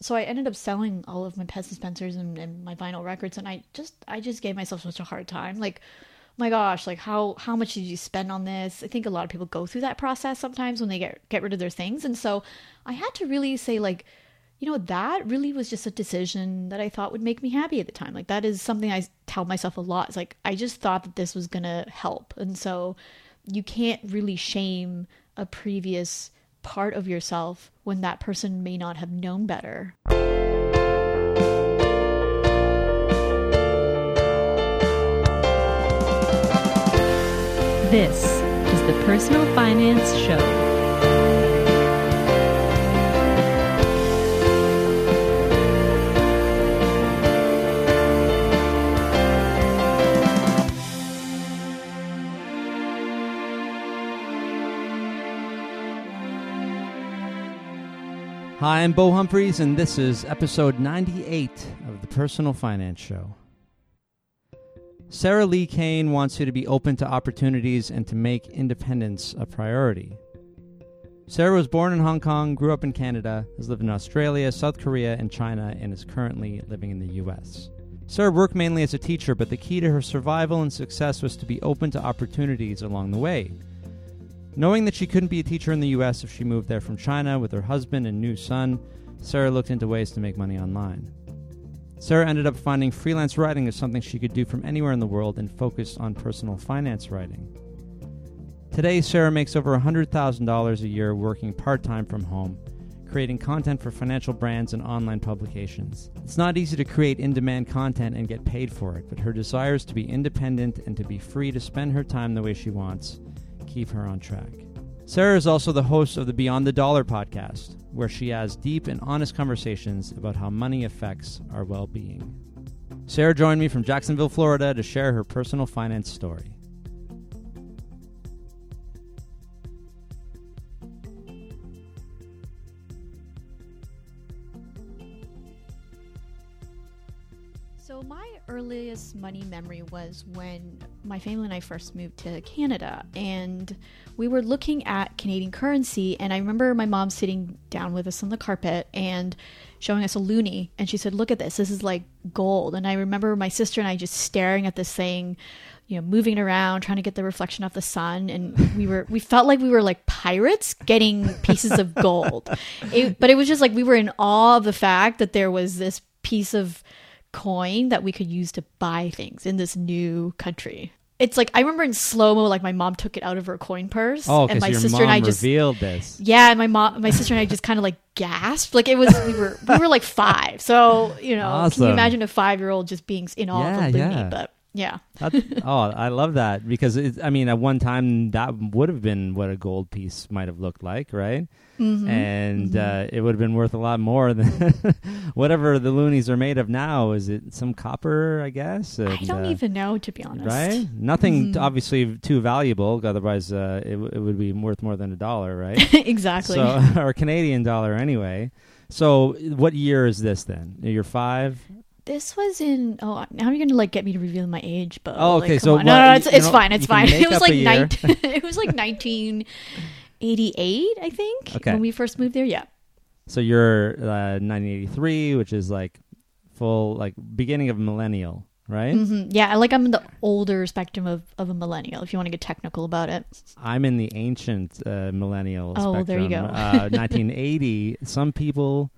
so I ended up selling all of my Pez dispensers and, and my vinyl records, and I just I just gave myself such a hard time. Like, my gosh, like how how much did you spend on this? I think a lot of people go through that process sometimes when they get get rid of their things, and so I had to really say like, you know, that really was just a decision that I thought would make me happy at the time. Like that is something I tell myself a lot. It's like I just thought that this was gonna help, and so you can't really shame a previous part of yourself when that person may not have known better. This is the Personal Finance Show. Hi, I'm Beau Humphreys, and this is episode 98 of the Personal Finance Show. Sarah Li Cain wants you to be open to opportunities and to make independence a priority. Sarah was born in Hong Kong, grew up in Canada, has lived in Australia, South Korea, and China, and is currently living in the US. Sarah worked mainly as a teacher, but the key to her survival and success was to be open to opportunities along the way. Knowing that she couldn't be a teacher in the US if she moved there from China with her husband and new son, Sarah looked into ways to make money online. Sarah ended up finding freelance writing as something she could do from anywhere in the world and focused on personal finance writing. Today, Sarah makes over $100,000 a year working part time from home, creating content for financial brands and online publications. It's not easy to create in demand content and get paid for it, but her desires to be independent and to be free to spend her time the way she wants keep her on track. Sarah is also the host of the Beyond the Dollar podcast, where she has deep and honest conversations about how money affects our well being. Sarah joined me from Jacksonville, Florida to share her personal finance story. Money memory was when my family and I first moved to Canada, and we were looking at Canadian currency. And I remember my mom sitting down with us on the carpet and showing us a loonie, and she said, "Look at this. This is like gold." And I remember my sister and I just staring at this thing, you know, moving around, trying to get the reflection off the sun, and we were we felt like we were like pirates getting pieces of gold. It, but it was just like we were in awe of the fact that there was this piece of coin that we could use to buy things in this new country. It's like I remember in slow mo, like my mom took it out of her coin purse, Oh, and my sister and I just revealed this. yeah, and my mom, my sister and I just kind of like gasped. Like it was we were we were like five, so you know, can you imagine a five year old just being in awe Yeah, of a yeah. But yeah, That, oh, I love that because it, I mean, at one time that would have been what a gold piece might have looked like, right? Mm-hmm. And Uh, it would have been worth a lot more than whatever the loonies are made of now. Is it some copper? I guess. I don't uh, even know to be honest. Right? Nothing Mhm. obviously too valuable, otherwise uh, it, w- it would be worth more than a dollar, right? exactly. So, or a Canadian dollar anyway. So, what year is this then? You're five. This was in oh now you're gonna like get me to reveal my age, but Oh, okay, come so on. no, no, no, it's it's know, fine, it's fine. It was like 19, it was like nineteen eighty eight, I think, Okay. when we first moved there. Yeah. So you're uh, 1983, which is like full like beginning of a millennial, right? hmm Yeah, like I'm in the older spectrum of, of a millennial, if you want to get technical about it. I'm in the ancient uh, millennial Oh, spectrum. there you go. uh, 1980. Some people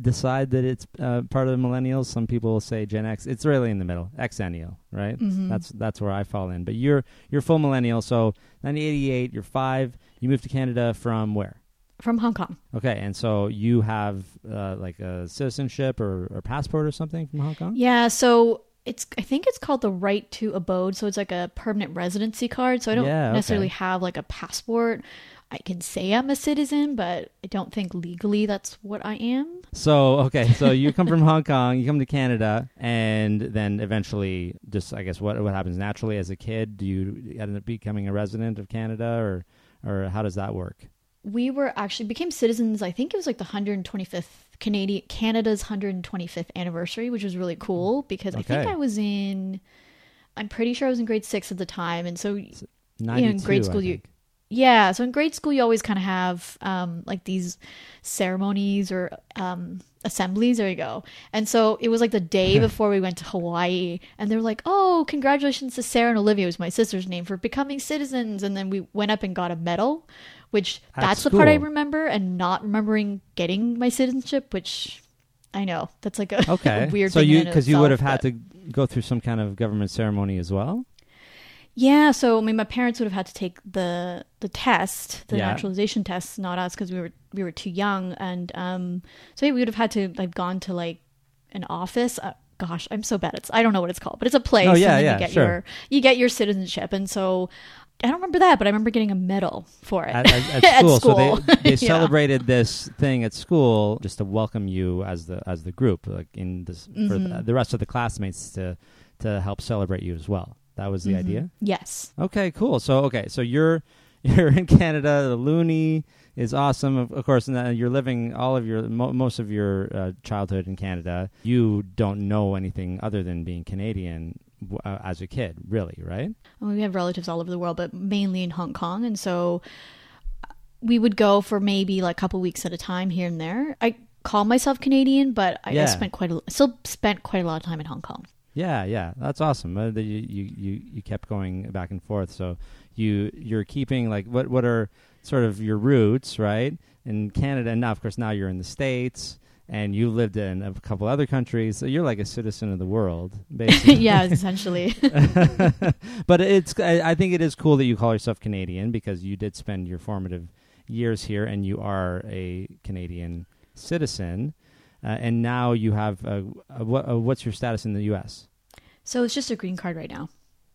decide that it's uh, part of the millennials. Some people will say Gen X. It's really in the middle, Xennial, right? Mhm. That's that's where I fall in. But you're you're full millennial. So 1988, you're five. You moved to Canada from where? From Hong Kong. Okay, and so you have uh, like a citizenship or, or passport or something from Hong Kong. Yeah, so it's I think it's called the right to abode, so it's like a permanent residency card. So I don't Yeah, okay. necessarily have like a passport. I can say I'm a citizen, but I don't think legally that's what I am. So okay, so you come from Hong Kong, you come to Canada, and then eventually, just I guess what what happens naturally as a kid? Do you end up becoming a resident of Canada, or or how does that work? We were actually became citizens. I think it was like the 125th Canadian Canada's 125th anniversary, which was really cool because I think I was in. I'm pretty sure I was in grade six at the time, and so Ninety-two, in grade school you-. Yeah, so in grade school you always kind of have um, like these ceremonies or um, assemblies. There you go. And so it was like the day before we went to Hawaii, and they were like, "Oh, congratulations to Sarah and Olivia, was my sister's name for becoming citizens." And then we went up and got a medal, which At that's the part I remember, and not remembering getting my citizenship, which I know that's like a Okay. weird. so thing you because you would have had but- to go through some kind of government ceremony as well. Yeah, so I mean, my parents would have had to take the the test, the Yeah. naturalization test, not us because we were we were too young, and um, so yeah, we would have had to like gone to like an office. Uh, gosh, I'm so bad at I don't know what it's called, but it's a place. Oh, yeah, yeah, you get sure. your you get your citizenship, and so I don't remember that, but I remember getting a medal for it at, at, at At school. school. So they, they Yeah. celebrated this thing at school just to welcome you as the as the group, like in this for Mhm. the, the rest of the classmates to to help celebrate you as well. That was the Mhm. idea. Yes. Okay, cool. So okay, so you're you're in Canada. The loonie is awesome, of, of course, and uh, you're living all of your mo- most of your uh, childhood in Canada. You don't know anything other than being Canadian uh, as a kid, really, right? Mean, we have relatives all over the world, but mainly in Hong Kong, and so uh, we would go for maybe like a couple weeks at a time here and there. I call myself Canadian, but I, I spent quite a still spent quite a lot of time in Hong Kong. Yeah, yeah, that's awesome. Uh, that you, you you you kept going back and forth. So you you're keeping like what what are sort of your roots, right? In Canada, and now of course now you're in the states, and you lived in a couple other countries. So you're like a citizen of the world, basically. yeah, essentially. but it's I, I think it is cool that you call yourself Canadian because you did spend your formative years here, and you are a Canadian citizen. Uh, and now you have uh, what, uh, what's your status in the U.S. so it's just a green card right now.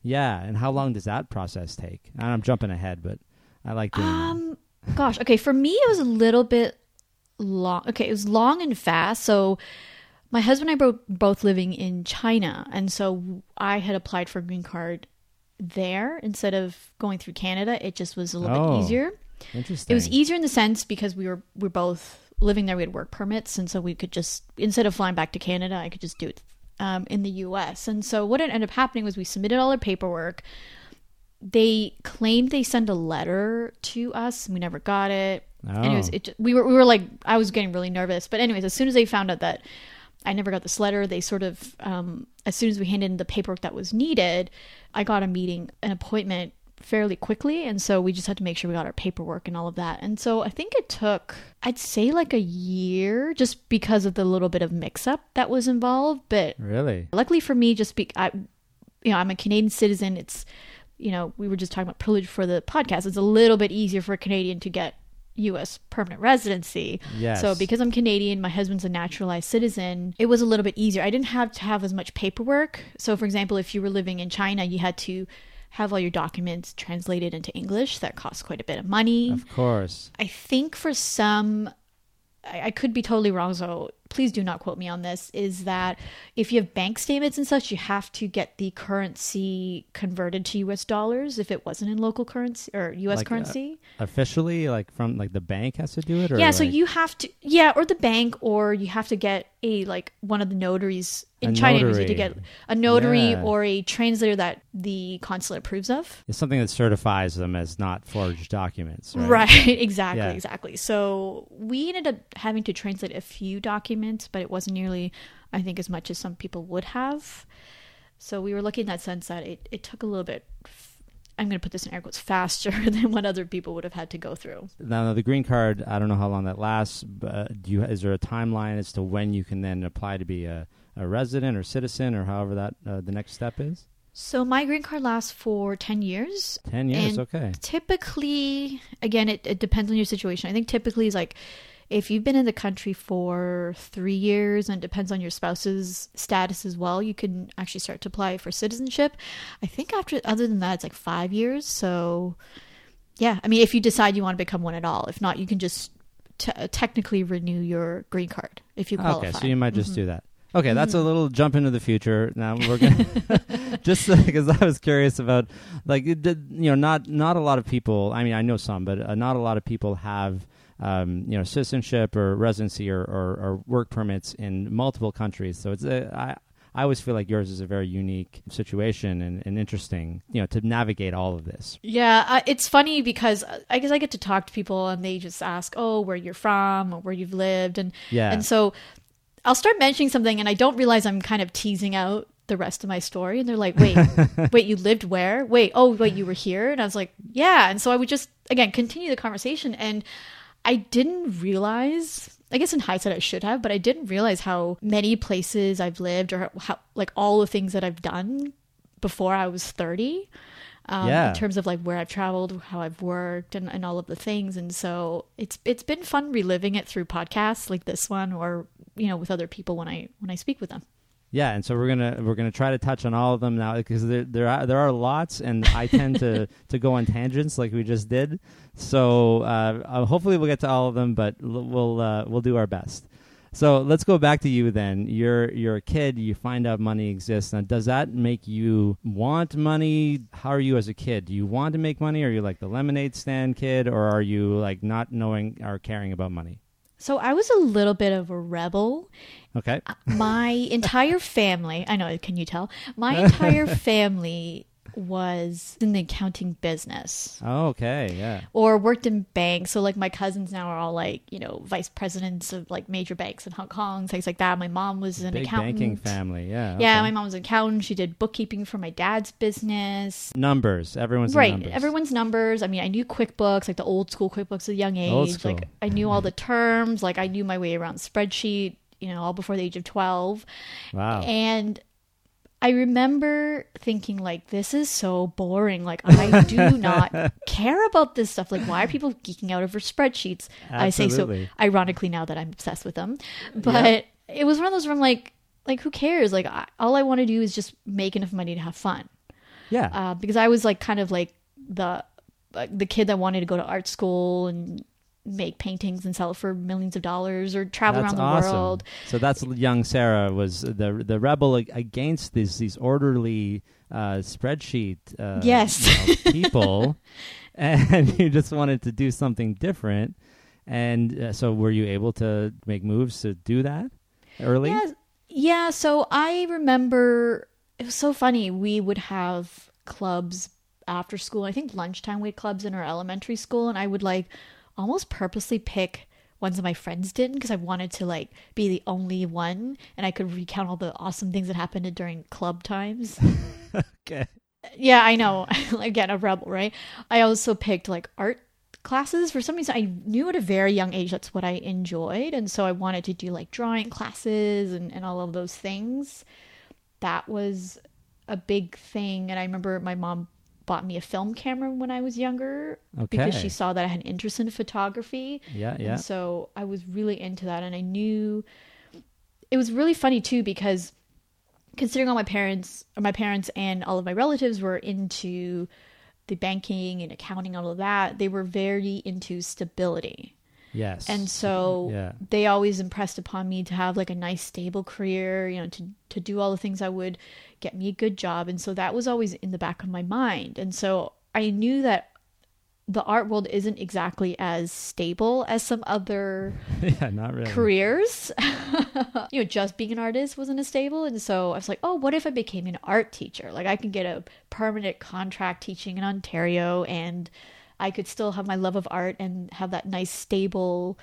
Yeah, and how long does that process take? And I'm jumping ahead, but I like doing that. Um, gosh, okay. For me, it was a little bit long. Okay, it was long and fast. So my husband and I were both living in China, and so I had applied for a green card there instead of going through Canada. It just was a little Oh, bit easier. Interesting. It was easier in the sense because we were we were both living there. We had work permits, and so we could just instead of flying back to Canada, I could just do it um, in the U.S. And so what ended up happening was we submitted all our paperwork. They claimed they sent a letter to us, and we never got it. Oh. Anyways, it we were we were like I was getting really nervous. But anyways, as soon as they found out that I never got this letter, they sort of um, as soon as we handed in the paperwork that was needed, I got a meeting, an appointment fairly quickly, and so we just had to make sure we got our paperwork and all of that. And so I think it took I'd say like a year just because of the little bit of mix up that was involved, but really? luckily for me just be I you know, I'm a Canadian citizen. It's you know, we were just talking about privilege for the podcast. It's a little bit easier for a Canadian to get US permanent residency. Yes. So because I'm Canadian, my husband's a naturalized citizen, it was a little bit easier. I didn't have to have as much paperwork. So for example, if you were living in China, you had to have all your documents translated into English. That costs quite a bit of money. Of course. I think for some, I, I could be totally wrong, so please do not quote me on this, is that if you have bank statements and such, you have to get the currency converted to US dollars if it wasn't in local currency or US Like, uh, currency. Officially, like from like the bank has to do it, or yeah, so you have to, yeah, or the bank, or you have to get a, like, one of the notaries in A China, you need to get a notary Yeah. or a translator that the consulate approves of. it's something that certifies them as not forged documents, right? Right, exactly, Yeah. exactly. So we ended up having to translate a few documents, but it wasn't nearly, I think, as much as some people would have. So we were lucky in that sense that it, it took a little bit, I'm going to put this in air quotes, faster than what other people would have had to go through. Now the green card, I don't know how long that lasts. But do you is there a timeline as to when you can then apply to be a, a resident or citizen or however that uh, the next step is? So my green card lasts for 10 years. Ten years, And okay. Typically, again, it, it depends on your situation. I think typically is like if you've been in the country for three years and it depends on your spouse's status as well, you can actually start to apply for citizenship. I think after, other than that, it's like five years. So, yeah, I mean, if you decide you want to become one at all, if not, you can just t- technically renew your green card if you qualify. Okay, so you might just Mhm. do that. Okay, that's a little jump into the future. Now we're gonna just because I was curious about like did, you know not not a lot of people. I mean, I know some, but uh, not a lot of people have um, you know citizenship or residency or, or, or work permits in multiple countries. So it's a, I I always feel like yours is a very unique situation and, and interesting. You know to navigate all of this. Yeah, I, it's funny because uh, I guess I get to talk to people and they just ask, "Oh, where you're from or where you've lived," and Yeah. and so I'll start mentioning something and I don't realize I'm kind of teasing out the rest of my story and they're like, "Wait, wait, you lived where? Wait, oh, wait, you were here?" And I was like, "Yeah." And so I would just again continue the conversation and I didn't realize I guess in hindsight I should have, but I didn't realize how many places I've lived or how like all the things that I've done before I was 30. Um, Yeah. in terms of like where I've traveled, how I've worked, and, and all of the things, and so it's it's been fun reliving it through podcasts like this one, or you know, with other people when I when I speak with them. Yeah, and so we're gonna we're gonna try to touch on all of them now because there there are there are lots, and I tend to to go on tangents like we just did. So uh, uh, hopefully we'll get to all of them, but we'll uh, we'll do our best. So let's go back to you then. You're you're a kid. You find out money exists. Now, does that make you want money? How are you as a kid? Do you want to make money? Are you like the lemonade stand kid, or are you like not knowing or caring about money? So I was a little bit of a rebel. Okay. Uh, my entire family, I know, can you tell? My entire family was in the accounting business Oh, okay. Yeah. or worked in banks. So like my cousins now are all like, you know, vice presidents of like major banks in Hong Kong, things like that. My mom was an Big accountant. banking family. Yeah. Yeah, my mom was an accountant. She did bookkeeping for my dad's business. numbers. Everyone's right, numbers. everyone's numbers. I mean, I knew QuickBooks, like the old school QuickBooks at a young age. Like I knew all mm-hmm. the terms. Like I knew my way around spreadsheet. You know, all before the age of twelve. Wow. And I remember thinking like this is so boring. Like I do not care about this stuff. Like why are people geeking out over spreadsheets? I say so ironically now that I'm obsessed with them. But it was one of those where I'm like like who cares? Like I, all I want to do is just make enough money to have fun. yeah. Uh, because I was like kind of like the like the kid that wanted to go to art school and make paintings and sell it for millions of dollars or travel that's around the awesome. world. So that's young Sarah was the the rebel against these these orderly uh, spreadsheet uh, Yes. you know, people, and you just wanted to do something different. And uh, so, were you able to make moves to do that early? Yeah, yeah. So I remember it was so funny. We would have clubs after school. I think lunchtime we had clubs in our elementary school, and I would like almost purposely pick ones that my friends didn't because I wanted to like be the only one, and I could recount all the awesome things that happened during club times. Okay. yeah, I know. Again, a rebel, right? I also picked like art classes for some reason i knew at a very young age that's what i enjoyed and so i wanted to do like drawing classes and, and all of those things that was a big thing and i remember my mom bought me a film camera when i was younger because she saw that i had an interest in photography Yeah. Yeah. and so I was really into that. And I knew it was really funny too because considering all my parents, or my parents and all of my relatives were into the banking and accounting, all of that, they were very into stability. Yes. And so Yeah. they always impressed upon me to have like a nice stable career, you know, to to do all the things that would get me a good job. And so that was always in the back of my mind. And so I knew that the art world isn't exactly as stable as some other yeah. Not really. careers. you know, just being an artist wasn't as stable. And so I was like, oh, what if I became an art teacher? Like I can get a permanent contract teaching in Ontario and I could still have my love of art and have that nice stable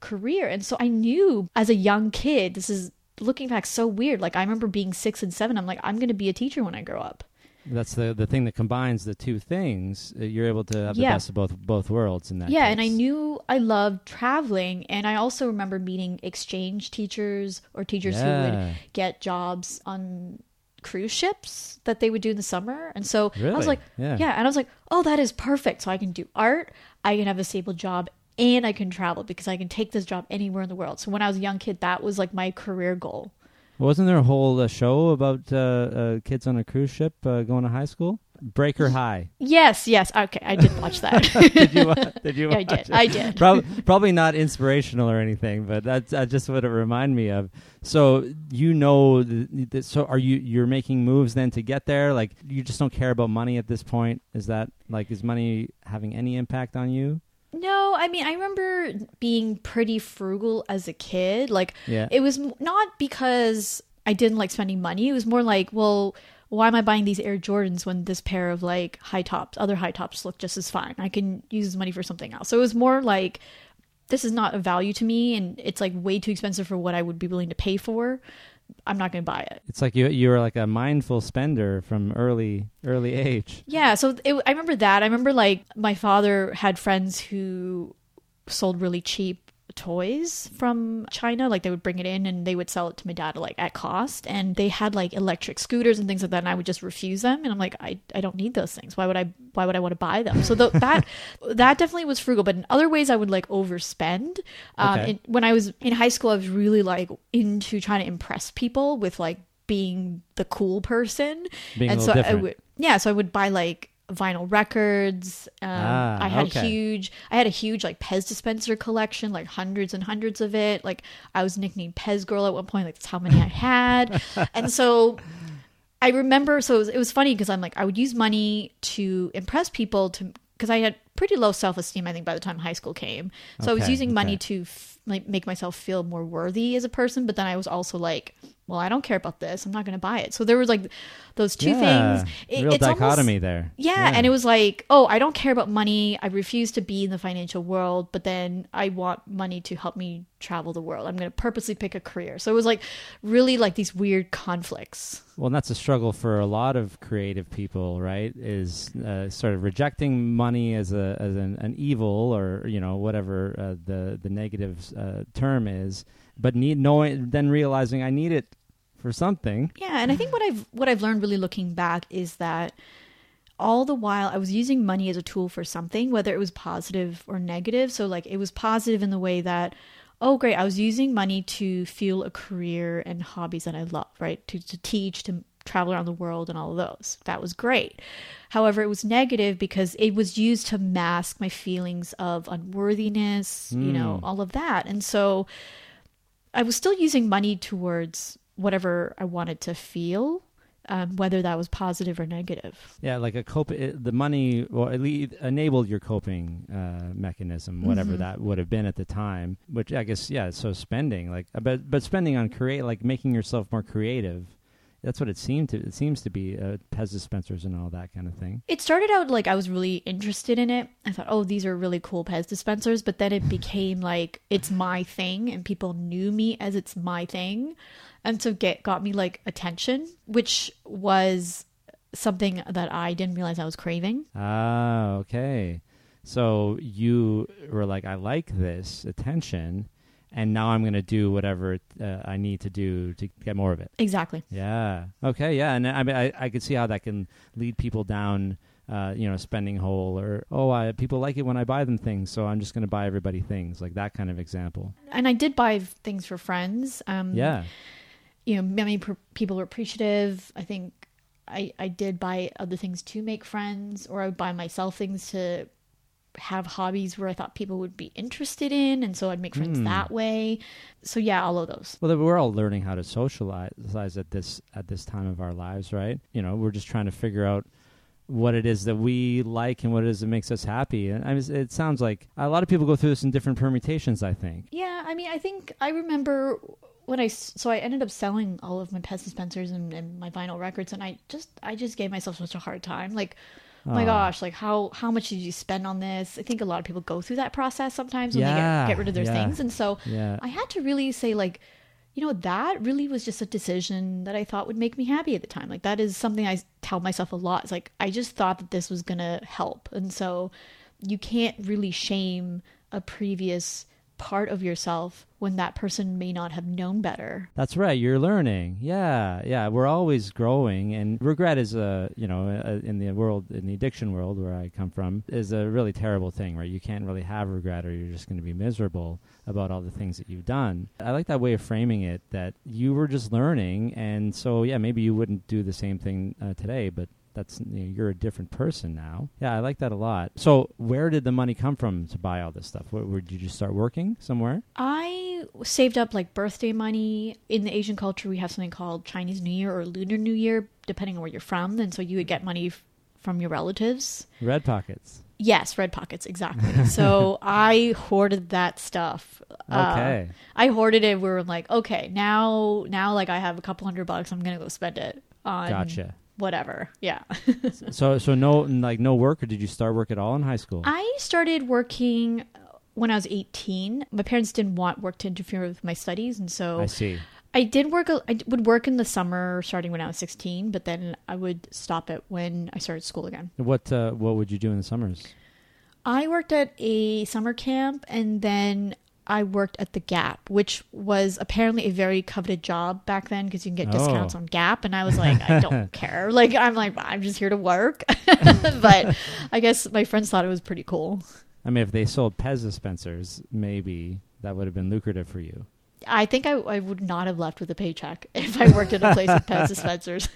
career. And so I knew as a young kid, this is looking back so weird. Like I remember being six and seven, I'm like, I'm going to be a teacher when I grow up. That's the the thing that combines the two things. Uh, You're able to have the Yeah. best of both both worlds in that. yeah and i knew i loved traveling and i also remember meeting exchange teachers or teachers who would get jobs on cruise ships that they would do in the summer. And so i was like Yeah. yeah. And i was like oh that is perfect. So i can do art. I can have a stable job and i can travel because i can take this job anywhere in the world. So when i was a young kid that was like my career goal. Wasn't there a whole uh, show about uh, uh, kids on a cruise ship uh, going to high school? Breaker High. yes yes okay i did watch that did you? Did you? I did. it? I did. Probably, probably not inspirational or anything, but that's uh, just what it reminded me of. So you know, th- th- so are you? You're making moves then to get there. Like you just don't care about money at this point. Is that like is money having any impact on you? No, I mean, I remember being pretty frugal as a kid. Like, Yeah. it was m- not because I didn't like spending money. It was more like, well, why am I buying these Air Jordans when this pair of like high tops, other high tops look just as fine? I can use this money for something else. So it was more like this is not a value to me and it's like way too expensive for what I would be willing to pay for, I'm not going to buy it. It's like you you were like a mindful spender from early early age. Yeah, so it, I remember that. I remember like my father had friends who sold really cheap toys from China. Like they would bring it in and they would sell it to my dad like at cost. And they had like electric scooters and things like that. And I would just refuse them. And I'm like, I, I don't need those things. Why would I why would I want to buy them? So the, that that definitely was frugal. But in other ways, I would like overspend. Um, Okay. when I was in high school, I was really like into trying to impress people with like being the cool person. Being and so I different. would yeah, so I would buy like vinyl records. Um, Ah, I had okay. a huge, I had a huge like Pez dispenser collection, like hundreds and hundreds of it. Like I was nicknamed Pez Girl at one point. Like that's how many I had, and so I remember. So it was, it was funny because I'm like I would use money to impress people to because I had pretty low self esteem. I think by the time high school came, so I was Okay, using money to f- like make myself feel more worthy as a person. But then I was also like. Well, I don't care about this. I'm not going to buy it. So there was like those two Yeah, things. It- real it's almost- dichotomy there. yeah, and it was like, oh, I don't care about money. I refuse to be in the financial world, but then I want money to help me travel the world. I'm going to purposely pick a career. So it was like really like these weird conflicts. Well, and that's a struggle for a lot of creative people, right? Is uh, sort of rejecting money as a as an, an evil or you know whatever uh, the the negative uh, term is, but need knowing then realizing I need it for something. Yeah, and I think what I've what I've learned really looking back is that all the while I was using money as a tool for something, whether it was positive or negative. So like it was positive in the way that oh great, I was using money to fuel a career and hobbies that I love, right? To to teach, to travel around the world and all of those. That was great. However, it was negative because it was used to mask my feelings of unworthiness, you know, hmm. all of that. And so I was still using money towards whatever I wanted to feel, um, whether that was positive or negative. Yeah, like a cope. It, the money well, at least enabled your coping uh, mechanism, whatever Mhm. that would have been at the time. Which I guess, yeah. So spending, like, uh, but but spending on create, like making yourself more creative. That's what it seemed to. It seems to be uh, Pez dispensers and all that kind of thing. It started out like I was really interested in it. I thought, oh, these are really cool Pez dispensers. But then it became like it's my thing, and people knew me as it's my thing, and so get got me like attention, which was something that I didn't realize I was craving. Ah, okay. So you were like, I like this attention, and now I'm going to do whatever uh, I need to do to get more of it. Exactly. Yeah. Okay. Yeah. And I mean, I, I could see how that can lead people down, uh, you know, spending hole or, oh, I, people like it when I buy them things. So I'm just going to buy everybody things like that kind of example. And I did buy things for friends. Um, Yeah. You know many per- people were appreciative i think i i did buy other things to make friends or i would buy myself things to have hobbies where i thought people would be interested in and so i'd make friends Hmm. that way so yeah all of those Well, we're all learning how to socialize at this at this time of our lives, right? You know, we're just trying to figure out what it is that we like and what it is that makes us happy. And I mean, it sounds like a lot of people go through this in different permutations. I think. yeah i mean i think i remember when i so i ended up selling all of my Pez dispensers and, and my vinyl records and i just i just gave myself such a hard time like oh my gosh like how how much did you spend on this i think a lot of people go through that process sometimes when they get, get rid of their yeah. things and so Yeah. I had to really say like you know that really was just a decision that I thought would make me happy at the time. Like that is something I tell myself a lot. It's like I just thought that this was to help. And so you can't really shame a previous part of yourself when that person may not have known better. That's right. You're learning. Yeah, yeah. We're always growing, and regret is a you know uh in the world in the addiction world where I come from is a really terrible thing. Right? You can't really have regret, or you're just going to be miserable about all the things that you've done. I like that way of framing it. That you were just learning, and so yeah, maybe you wouldn't do the same thing uh, today, but. That's you know, you're a different person now. Yeah, I like that a lot. So, where did the money come from to buy all this stuff? Where, where did you just start working somewhere? I saved up like birthday money. In the Asian culture, we have something called Chinese New Year or Lunar New Year, depending on where you're from. And so you would get money f- from your relatives. Red pockets. Yes, red pockets, exactly. so I hoarded that stuff. Uh, Okay. I hoarded it. We were like, okay, now, now, like I have a couple hundred bucks. I'm gonna go spend it on Gotcha. Whatever. Yeah. So so no like no work or did you start work at all in high school? I started working when I was 18. My parents didn't want work to interfere with my studies, and so I see. I did work. I would work in the summer, starting when I was 16, but then I would stop it when I started school again. What uh, what would you do in the summers? I worked at a summer camp, and then I worked at the Gap, which was apparently a very coveted job back then because you can get discounts Oh. on Gap. And I was like, I don't care. Like, I'm like, I'm just here to work. but I guess my friends thought it was pretty cool. I mean, if they sold Pez dispensers, maybe that would have been lucrative for you. I think I, I would not have left with a paycheck if I worked at a place with Pez dispensers.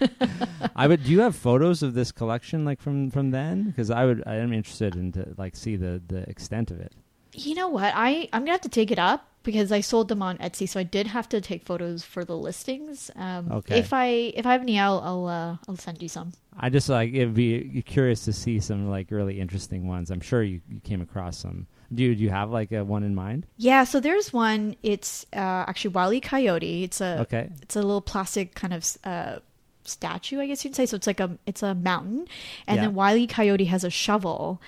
I would. Do you have photos of this collection, like from from then? Because I would. I am interested in to like see the the extent of it. You know what? I I'm gonna have to take it up because I sold them on Etsy, so I did have to take photos for the listings. Um, Okay. If I if I have any, I'll I'll, uh, I'll send you some. I just like it'd be curious to see some like really interesting ones. I'm sure you, you came across some. Do you, do you have like a one in mind? Yeah, so there's one. It's uh, actually Wile E. Coyote. It's a Okay. it's a little plastic kind of uh, statue, I guess you'd say. So it's like a it's a mountain, and Yeah. then Wile E. Coyote has a shovel,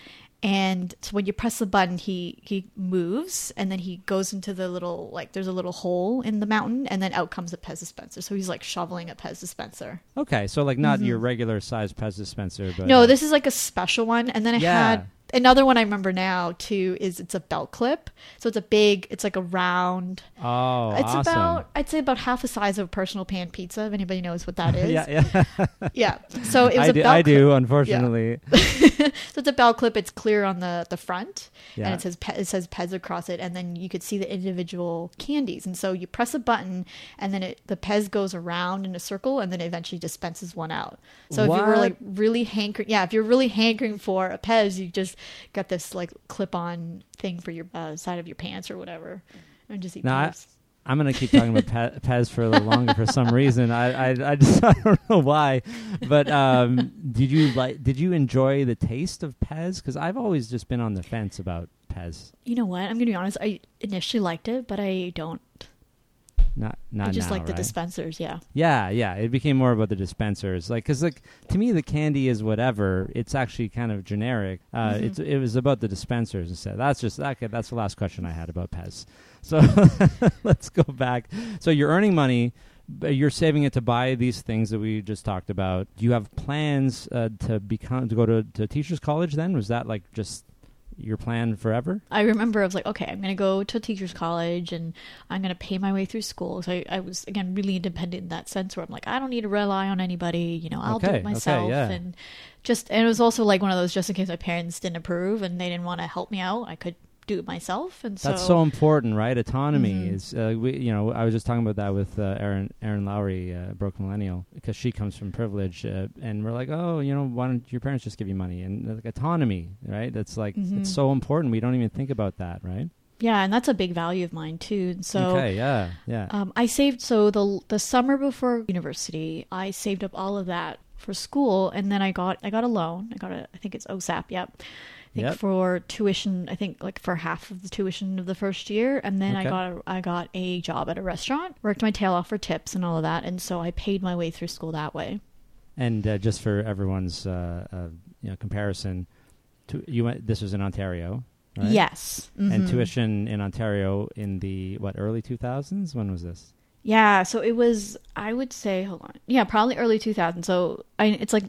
and so when you press the button, he he moves, and then he goes into the little like there's a little hole in the mountain, and then out comes a Pez dispenser. So he's like shoveling a Pez dispenser. Okay. So like not your regular size Pez dispenser, but Mm-hmm. No, this is like a special one, and then I Yeah. had another one I remember now too. Is it's a belt clip, so it's a big, it's like a round. Oh, It's awesome. about I'd say about half the size of a personal pan pizza. If anybody knows what that is, yeah, yeah. Yeah. So it was I a do. belt I clip. do. Unfortunately. So it's a belt clip. It's clear on the the front, Yeah. and it says Pe- it says Pez across it, and then you could see the individual candies. And so you press a button, and then it the Pez goes around in a circle, and then it eventually dispenses one out. So if you were like really hankering, yeah, if you're really hankering for a Pez, you just got this like clip on thing for your uh, side of your pants or whatever, and just eat No, I-. I'm gonna keep talking about Pez for a little longer for some reason. I, I, I just I don't know why, but um, did you like? Did you enjoy the taste of Pez? Because I've always just been on the fence about Pez. You know what? I'm gonna be honest. I initially liked it, but I don't. Not not just now, like the right? dispensers. Yeah. Yeah, yeah. It became more about the dispensers, like because like to me the candy is whatever. It's actually kind of generic. Uh, Mhm. It's it was about the dispensers instead. That's just okay. That's the last question I had about Pez. So let's go back. So you're earning money. but You're saving it to buy these things that we just talked about. Do you have plans uh, to become to go to, to teachers college? Then was that like just your plan forever? I remember I was like, okay, I'm going to go to teacher's college and I'm going to pay my way through school. So I, I was, again, really independent in that sense where I'm like, I don't need to rely on anybody. You know, I'll do Okay, it okay, myself. yeah. And just, and it was also like one of those just in case my parents didn't approve and they didn't want to help me out, I could do it myself. And so, That's so important, right? Autonomy Mhm. is. Uh, we, you know, I was just talking about that with uh, Erin Erin Lowry, uh, broke millennial, because she comes from privilege, uh, and we're like, oh, you know, why don't your parents just give you money and like autonomy, right? That's like Mhm. it's so important. We don't even think about that, right? yeah, and that's a big value of mine too. And so, okay, yeah, yeah, Um, I saved so the the summer before university, I saved up all of that for school, and then I got I got a loan. I got a I think it's OSAP. Yep. I think Yep. for tuition. I think like for half of the tuition of the first year, and then I got a, I got a job at a restaurant. Worked my tail off for tips and all of that, and so I paid my way through school that way. and uh, just for everyone's uh, uh, you know comparison, to, you went. This was in Ontario, right? Yes. And Mhm. tuition in Ontario in the what early two thousands? When was this? Yeah, so it was. I would say, hold on. Yeah, probably early 2000s. So I, it's like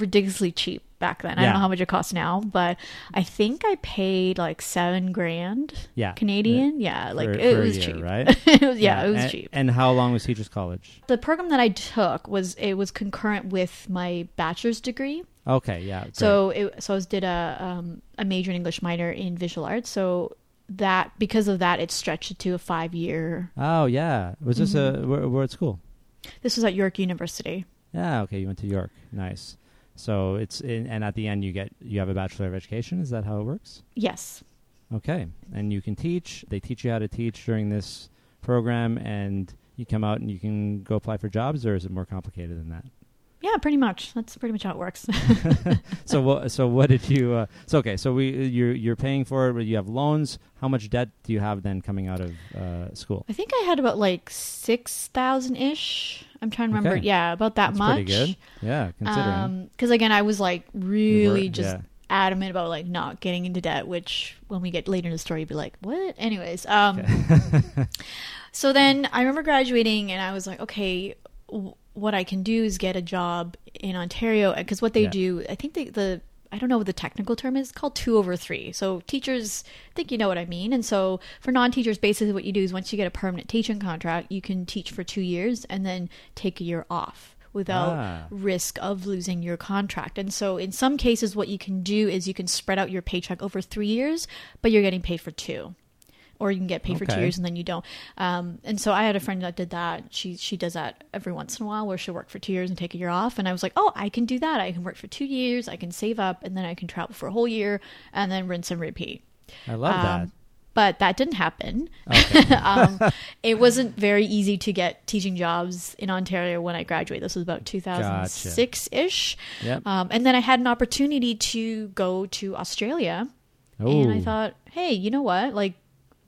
ridiculously cheap back then. I don't know how much it costs now, but I think I paid like seven grand Yeah, Canadian. yeah, like for- it for was year, cheap. right? it was, yeah, it was and, cheap. And how long was Teachers College? the program that I took was it was concurrent with my bachelor's degree. Okay, yeah. great. So it so I was did a um, a major in English, minor in visual arts. So that because of that, it stretched it to a five year. oh yeah, was this Mm-hmm. a where, where at school? This was at York University. Yeah, okay, you went to York. Nice. So it's in, and at the end you get you have a bachelor of education. Is that how it works? Yes. Okay, and you can teach. They teach you how to teach during this program, and you come out and you can go apply for jobs, or is it more complicated than that? Yeah, pretty much. That's pretty much how it works. so what? So what did you? Uh, so okay. So we you're you're paying for it, but you have loans. How much debt do you have then coming out of uh, school? I think I had about like six thousand ish. I'm trying to remember. Okay. Yeah, about that That's much. pretty good. Yeah, considering. Because again, I was like really were- just yeah. adamant about like not getting into debt, which when we get later in the story, you'd be like, what? Anyways, um, so then I remember graduating and I was like, okay, what I can do is get a job in Ontario because what they Yeah. do, I think they, the I don't know what the technical term is. Called two over three. So teachers I think you know what I mean. And so for non-teachers, basically what you do is once you get a permanent teaching contract, you can teach for two years and then take a year off without Ah. risk of losing your contract. And so in some cases, what you can do is you can spread out your paycheck over three years, but you're getting paid for two. Or you can get paid for two years and then you don't. Um, and so I had a friend that did that. She she does that every once in a while, where she'll work for two years and take a year off. And I was like, oh, I can do that. I can work for two years. I can save up, and then I can travel for a whole year, and then rinse and repeat. I love Um, but that didn't happen. Okay. um, it wasn't very easy to get teaching jobs in Ontario when I graduated. This was about 2006 ish. Yep. Um, and then I had an opportunity to go to Australia. And I thought, hey, you know what? Like,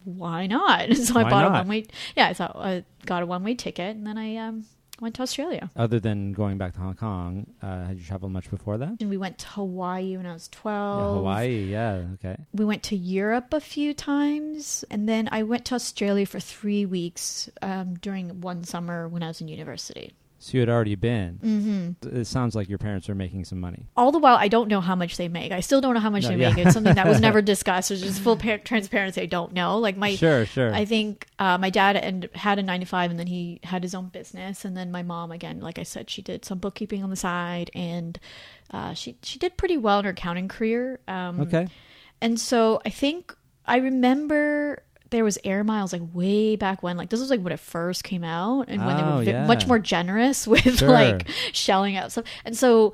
why not? So I Why bought a one way. Yeah, I thought I got a one way ticket, and then I um, went to Australia. Other than going back to Hong Kong, uh, had you traveled much before that? And we went to Hawaii when I was Yeah, 12. Hawaii, yeah, okay. we went to Europe a few times, and then I went to Australia for three weeks um, during one summer when I was in university. So you had already been. Mm-hmm. It sounds like your parents are making some money. All the while, I don't know how much they make. I still don't know how much No, they yeah. make. It's something that was never discussed. It's just full par- transparency. I don't know. Like my, sure, sure. I think uh, my dad and had a nine to five, and then he had his own business. And then my mom, again, like I said, she did some bookkeeping on the side, and uh, she she did pretty well in her accounting career. Um, okay. And so I think I remember there was air miles like way back when like this was like when it first came out and when they Oh, were yeah. much more generous with Sure. like shelling out stuff. And so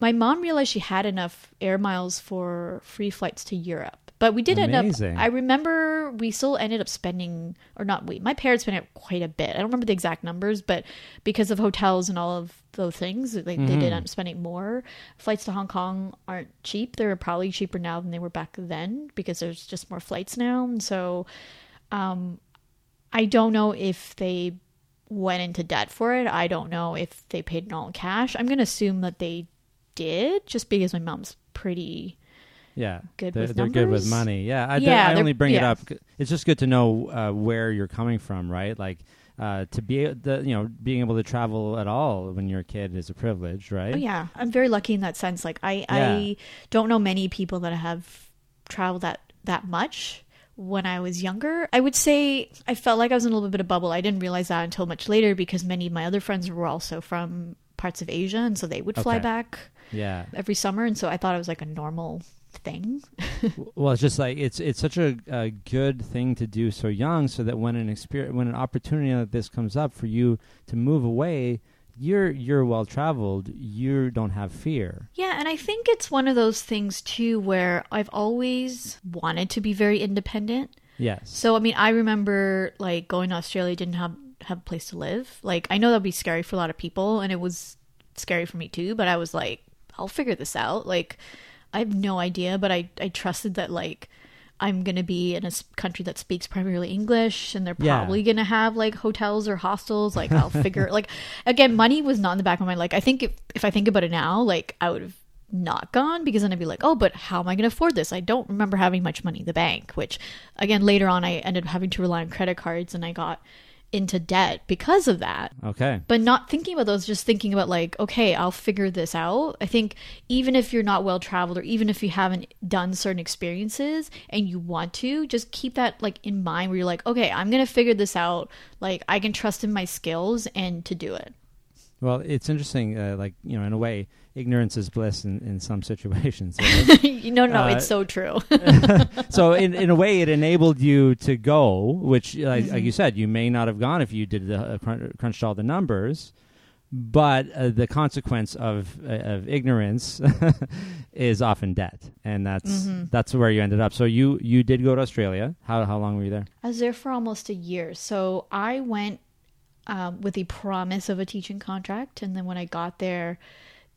my mom realized she had enough air miles for free flights to Europe. But we did Amazing. end up I remember we still ended up spending or not we my parents spent it quite a bit. I don't remember the exact numbers, but because of hotels and all of those things, they, they Mm-hmm. did end up spending more. Flights to Hong Kong aren't cheap. They're probably cheaper now than they were back then because there's just more flights now. And so um, I don't know if they went into debt for it. I don't know if they paid it all in cash. I'm going to assume that they did just because my mom's pretty Yeah, Good they're, they're good with money. Yeah, I, Yeah, I only bring it up. It's just good to know uh, where you're coming from, right? Like uh, to be the you know being able to travel at all when you're a kid is a privilege, right? Oh yeah, I'm very lucky in that sense. Like I, Yeah. I don't know many people that have traveled that that much. When I was younger, I would say I felt like I was in a little bit of a bubble. I didn't realize that until much later because many of my other friends were also from parts of Asia, and so they would fly Okay. back Yeah. every summer, and so I thought it was like a normal thing. Well, it's just like it's it's such a, a good thing to do so young, so that when an experience, when an opportunity like this comes up for you to move away, you're you're well traveled. You don't have fear. Yeah, and I think it's one of those things too where I've always wanted to be very independent. Yes. So I mean, I remember like going to Australia, didn't have have a place to live. Like I know that'd be scary for a lot of people, and it was scary for me too. But I was like, I'll figure this out. Like I have no idea, but I I trusted that like I'm gonna be in a country that speaks primarily English, and they're Yeah. probably gonna have like hotels or hostels. Like I'll figure. like again, money was not in the back of my mind. Like I think if if I think about it now, like I would have not gone because then I'd be like, oh, but how am I going to afford this? I don't remember having much money in the bank, which again, later on, I ended up having to rely on credit cards and I got into debt because of that. Okay. But not thinking about those, just thinking about like, okay, I'll figure this out. I think even if you're not well traveled or even if you haven't done certain experiences and you want to, just keep that like in mind where you're like, okay, I'm going to figure this out. Like I can trust in my skills and to do it. Well, it's interesting. Uh, like you know, in a way, ignorance is bliss in, in some situations. right? no, no, Uh, it's so true. so in in a way, it enabled you to go, which, like, Mm-hmm. like you said, you may not have gone if you did the uh, crun- crunched all the numbers. But uh, the consequence of uh, of ignorance is often debt, and that's Mm-hmm. that's where you ended up. So you you did go to Australia. How how long were you there? I was there for almost a year. So I went um, with the promise of a teaching contract. And then when I got there,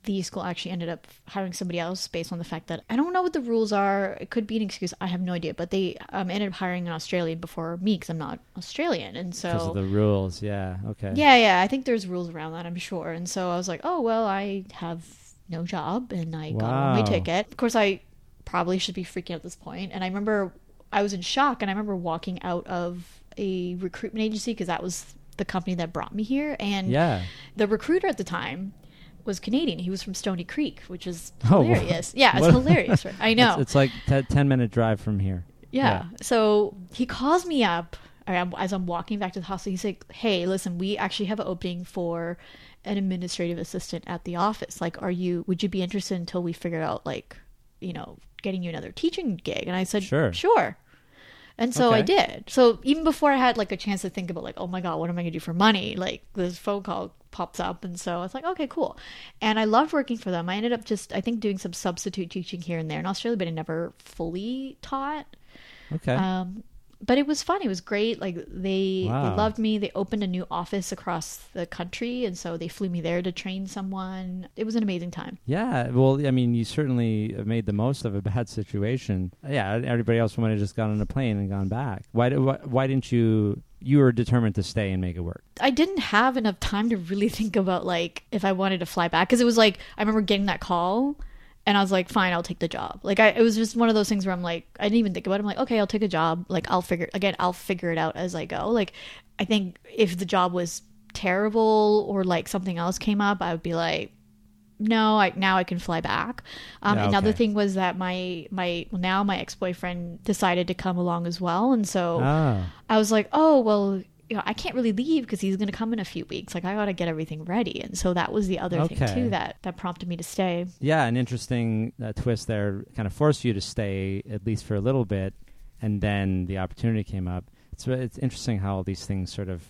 the school actually ended up hiring somebody else based on the fact that I don't know what the rules are. It could be an excuse. I have no idea. But they um, ended up hiring an Australian before me because I'm not Australian. And so Because of the rules, yeah. Okay. Yeah, yeah. I think there's rules around that, I'm sure. And so I was like, oh, well, I have no job and I got my ticket. Of course, I probably should be freaking out at this point. And I remember I was in shock, and I remember walking out of a recruitment agency because that was the company that brought me here, and Yeah. the recruiter at the time was Canadian. He was from Stoney Creek, which is Oh, hilarious. Yeah, it's hilarious. Right? I know. It's, it's like a 10 minute drive from here. Yeah. So he calls me up as I'm walking back to the hostel. He's like, "Hey, listen, we actually have an opening for an administrative assistant at the office. Like, are you? Would you be interested until we figure out, like, you know, getting you another teaching gig?" And I said, Sure. sure." And so I did. So even before I had like a chance to think about like, oh my god, what am I gonna do for money? Like this phone call pops up, and so I was like, okay, cool. And I loved working for them. I ended up just I think doing some substitute teaching here and there in Australia, but I never fully taught. Okay. Um, but it was fun. It was great. Like they they loved me. They opened a new office across the country, and so they flew me there to train someone. It was an amazing time. yeah. Well, I mean, you certainly made the most of a bad situation. Yeah. Everybody else might have just got on a plane and gone back. Why, why, why didn't you? You were determined to stay and make it work. I didn't have enough time to really think about like if I wanted to fly back because it was like I remember getting that call. And I was like, fine, I'll take the job. Like, I, it was just one of those things where I'm like, I didn't even think about it. I'm like, okay, I'll take a job. Like, I'll figure, again, I'll figure it out as I go. Like, I think if the job was terrible or like something else came up, I would be like, no, I, now I can fly back. Um, Yeah, Another thing was that my, my, well, now my ex-boyfriend decided to come along as well. And so Ah. I was like, oh, well, you know, I can't really leave because he's going to come in a few weeks. Like, I got to get everything ready. And so that was the other Okay. thing, too, that, that prompted me to stay. Yeah, an interesting uh, twist there kind of forced you to stay at least for a little bit, and then the opportunity came up. It's it's interesting how all these things sort of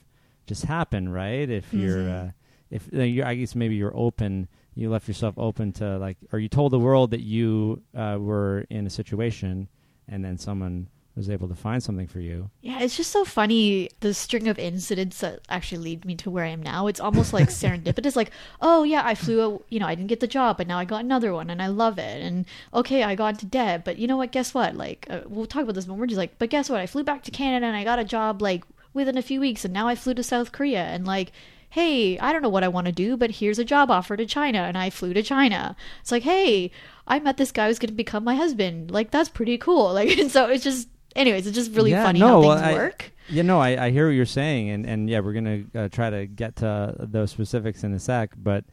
just happen, right? If you're, Mhm. uh, if uh, you're, I guess maybe you're open, you left yourself open to like, or you told the world that you uh, were in a situation, and then someone was able to find something for you. Yeah, it's just so funny the string of incidents that actually lead me to where I am now. It's almost like serendipitous. Like, oh yeah, I flew. A, you know, I didn't get the job, but now I got another one, and I love it. And okay, I got into debt, but you know what? Guess what? Like, uh, we'll talk about this, but we're just like, but guess what? I flew back to Canada, and I got a job like within a few weeks, and now I flew to South Korea, and like. Hey, I don't know what I want to do, but here's a job offer to China, and I flew to China. It's like, hey, I met this guy who's going to become my husband. Like, that's pretty cool. Like, so it's just, anyways, it's just really Yeah, funny no, how things I- work. Yeah, no, I, I hear what you're saying, and, and yeah, we're gonna uh, try to get to those specifics in a sec. But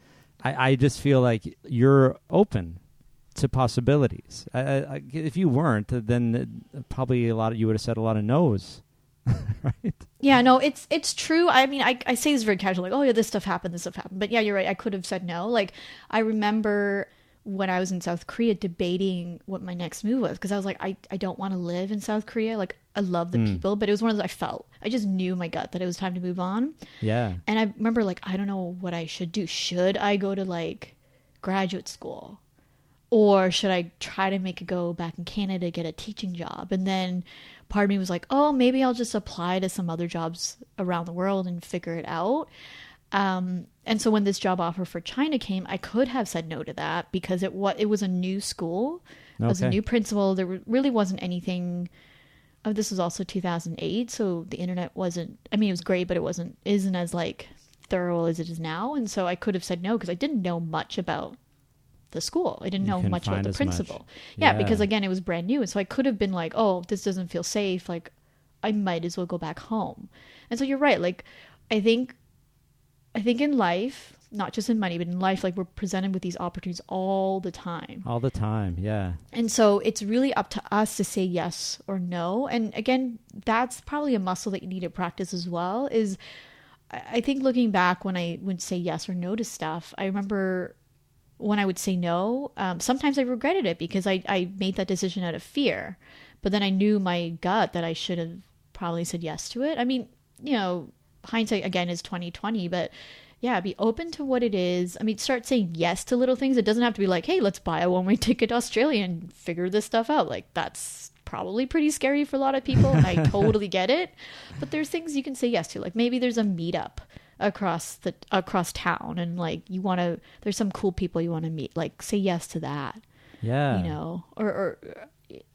I, I just feel like you're open to possibilities. I, I, if you weren't, then probably a lot of you would have said a lot of no's, right? Yeah, no, it's it's true. I mean, I I say this very casually, like, oh yeah, this stuff happened, this stuff happened. But yeah, you're right. I could have said no. Like, I remember when I was in South Korea debating what my next move was because I was like, I I don't want to live in South Korea. Like, I love the Mm. people, but it was one of those I felt. I just knew my gut that it was time to move on. Yeah, And I remember like I don't know what I should do. Should I go to like graduate school? Or should I try to make a go back in Canada get a teaching job? And then part of me was like, oh, maybe I'll just apply to some other jobs around the world and figure it out. Um, and so when this job offer for China came, I could have said no to that because it was it was a new school, it was a new principal. There really wasn't anything. Oh, this was also 2008, so the internet wasn't. I mean, it was great, but it wasn't isn't as like thorough as it is now. And so I could have said no because I didn't know much about the school. I didn't You know much about the principal. Yeah, Yeah. because again, it was brand new, and so I could have been like, "Oh, this doesn't feel safe." Like, I might as well go back home. And so you're right. Like, I think, I think in life, not just in money, but in life, like we're presented with these opportunities all the time. all the time. Yeah, And so it's really up to us to say yes or no. And again, that's probably a muscle that you need to practice as well. Is I think looking back when I would say yes or no to stuff, I remember when I would say no, um, sometimes I regretted it because I, I made that decision out of fear. But then I knew my gut that I should have probably said yes to it. I mean, you know, hindsight again is twenty twenty, but yeah, be open to what it is. I mean, start saying yes to little things. It doesn't have to be like, hey, let's buy a one way ticket to Australia and figure this stuff out. Like that's probably pretty scary for a lot of people. I totally get it. But there's things you can say yes to. Like maybe there's a meetup across the across town and like you want to there's some cool people you want to meet like say yes to that yeah. you know or, or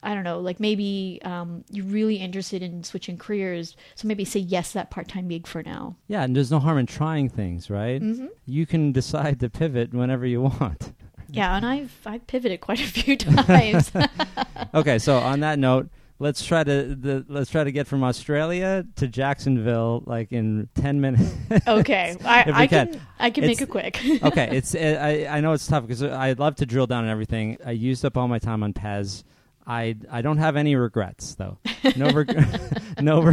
i don't know like maybe um, you're really interested in switching careers so maybe say yes to that part-time gig for now Yeah, and there's no harm in trying things, right? mm-hmm. You can decide to pivot whenever you want. Yeah, and I've I've pivoted quite a few times. okay, so on that note, let's try to the, let's try to get from Australia to Jacksonville like in ten minutes. okay, I, I can. can I can make it quick. okay, it's uh, I I know it's tough because I'd love to drill down on everything. I used up all my time on Pez. I I don't have any regrets though. No reg- no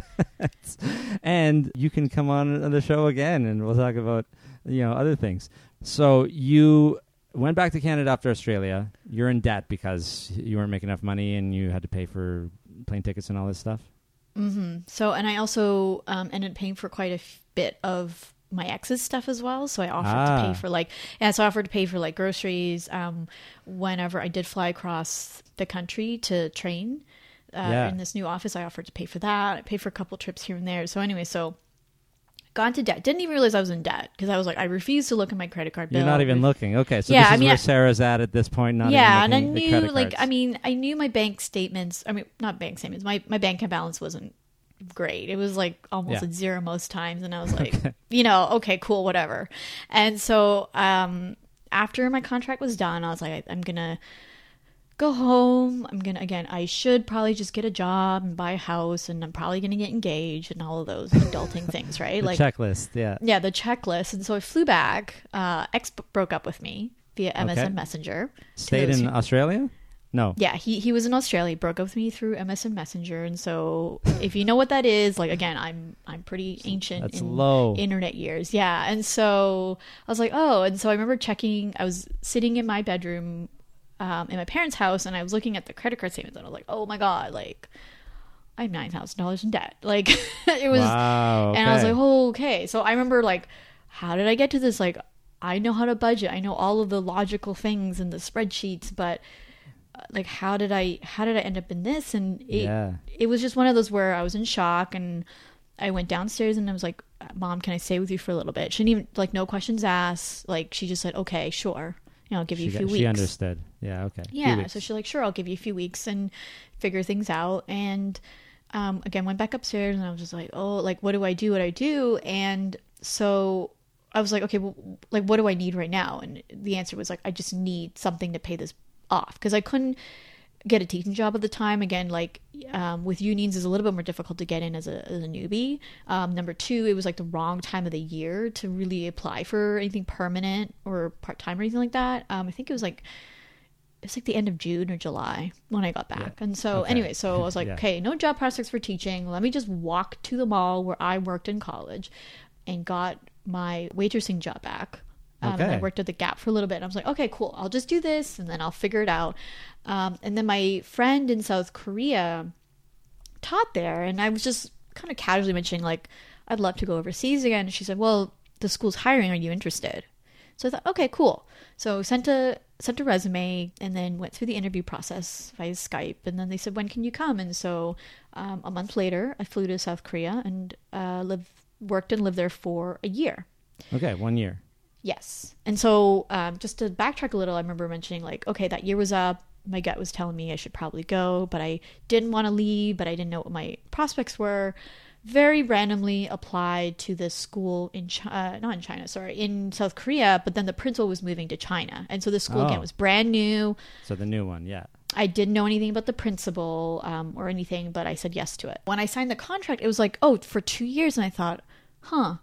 regrets. And you can come on the show again, and we'll talk about you know other things. So you went back to Canada after Australia. You're in debt because you weren't making enough money, and you had to pay for plane tickets and all this stuff. hmm So, and I also um, ended up paying for quite a f- bit of my ex's stuff as well. So I offered to Ah. pay for like, yeah, so I offered to pay for like groceries um, whenever I did fly across the country to train uh, Yeah. in this new office. I offered to pay for that. I paid for a couple trips here and there. So anyway, so got into debt. Didn't even realize I was in debt because I was like, I refuse to look at my credit card bill. You're not even looking. Okay, so Yeah, this I is mean, where Sarah's at at this point. Not yeah, even and I looking at the knew like. I mean I knew my bank statements. I mean not bank statements. My my bank account balance wasn't great. It was like almost Yeah. at zero most times, and I was like, you know, okay, cool, whatever. And so um, after my contract was done, I was like, I'm gonna go home. I'm gonna again. I should probably just get a job and buy a house, and I'm probably gonna get engaged and all of those adulting things, right? like checklist. Yeah. yeah, the checklist. And so I flew back. Uh, ex broke up with me via MSN Okay. Messenger. Stayed in who- Australia? No. Yeah, he he was in Australia. Broke up with me through MSN Messenger, and so if you know what that is, like again, I'm I'm pretty ancient That's in low. internet years. Yeah, and so I was like, oh, and so I remember checking. I was sitting in my bedroom, um, in my parents' house, and I was looking at the credit card statements, and I was like, oh my god, like I have nine thousand dollars in debt. Like it was, wow. and I was like, oh, okay. So I remember like, how did I get to this? Like, I know how to budget. I know all of the logical things and the spreadsheets, but like, how did I how did I end up in this? And it yeah. it was just one of those where I was in shock and I went downstairs and I was like, "Mom, can I stay with you for a little bit?" She didn't even like no questions asked. Like she just said, "Okay, sure." You know, I'll give you a few got- weeks. she understood. Yeah. Okay. Yeah, so she's like, sure, I'll give you a few weeks and figure things out. And um, again, went back upstairs and I was just like, oh, like, what do I do? What do I do? And so I was like, okay, well, like, what do I need right now? And the answer was like, I just need something to pay this off because I couldn't get a teaching job at the time. Again, like um, with unions, is a little bit more difficult to get in as a, as a newbie. Um, number two, it was like the wrong time of the year to really apply for anything permanent or part time or anything like that. Um, I think it was like it was like the end of June or July when I got back. And so Okay. anyway, so I was like, Yeah. okay, no job prospects for teaching. Let me just walk to the mall where I worked in college and got my waitressing job back. Um, And I worked at the Gap for a little bit. And I was like, okay, cool. I'll just do this and then I'll figure it out. Um, and then my friend in South Korea taught there. And I was just kind of casually mentioning, like, I'd love to go overseas again. And she said, well, the school's hiring. Are you interested? So I thought, okay, cool. So sent a sent a resume and then went through the interview process via Skype. And then they said, when can you come? And so um, a month later, I flew to South Korea and uh, lived, worked and lived there for a year. Okay. One year. Yes. And so um, just to backtrack a little, I remember mentioning like, okay, that year was up. My gut was telling me I should probably go, but I didn't want to leave, but I didn't know what my prospects were. Very randomly applied to this school in China, uh, not in China, sorry, in South Korea, but then the principal was moving to China. And so the school Oh. again was brand new. So the new one. Yeah. I didn't know anything about the principal um, or anything, but I said yes to it. When I signed the contract, it was like, oh, for two years. And I thought, huh,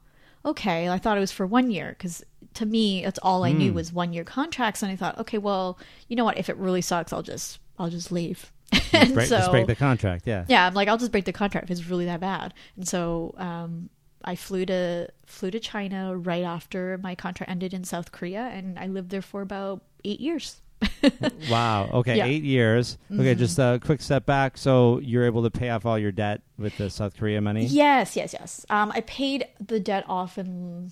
okay. I thought it was for one year because to me, that's all I knew Hmm. was one year contracts. And I thought, okay, well, you know what? If it really sucks, I'll just, I'll just leave. and Break, so, just break the contract. Yeah. yeah, I'm like, I'll just break the contract if it's really that bad. And so, um, I flew to flew to China right after my contract ended in South Korea, and I lived there for about eight years. Wow. Okay. Yeah. Mm-hmm. Eight years. Okay. Just a quick step back. So you're able to pay off all your debt with the South Korea money. Yes, yes, yes. Um, I paid the debt off in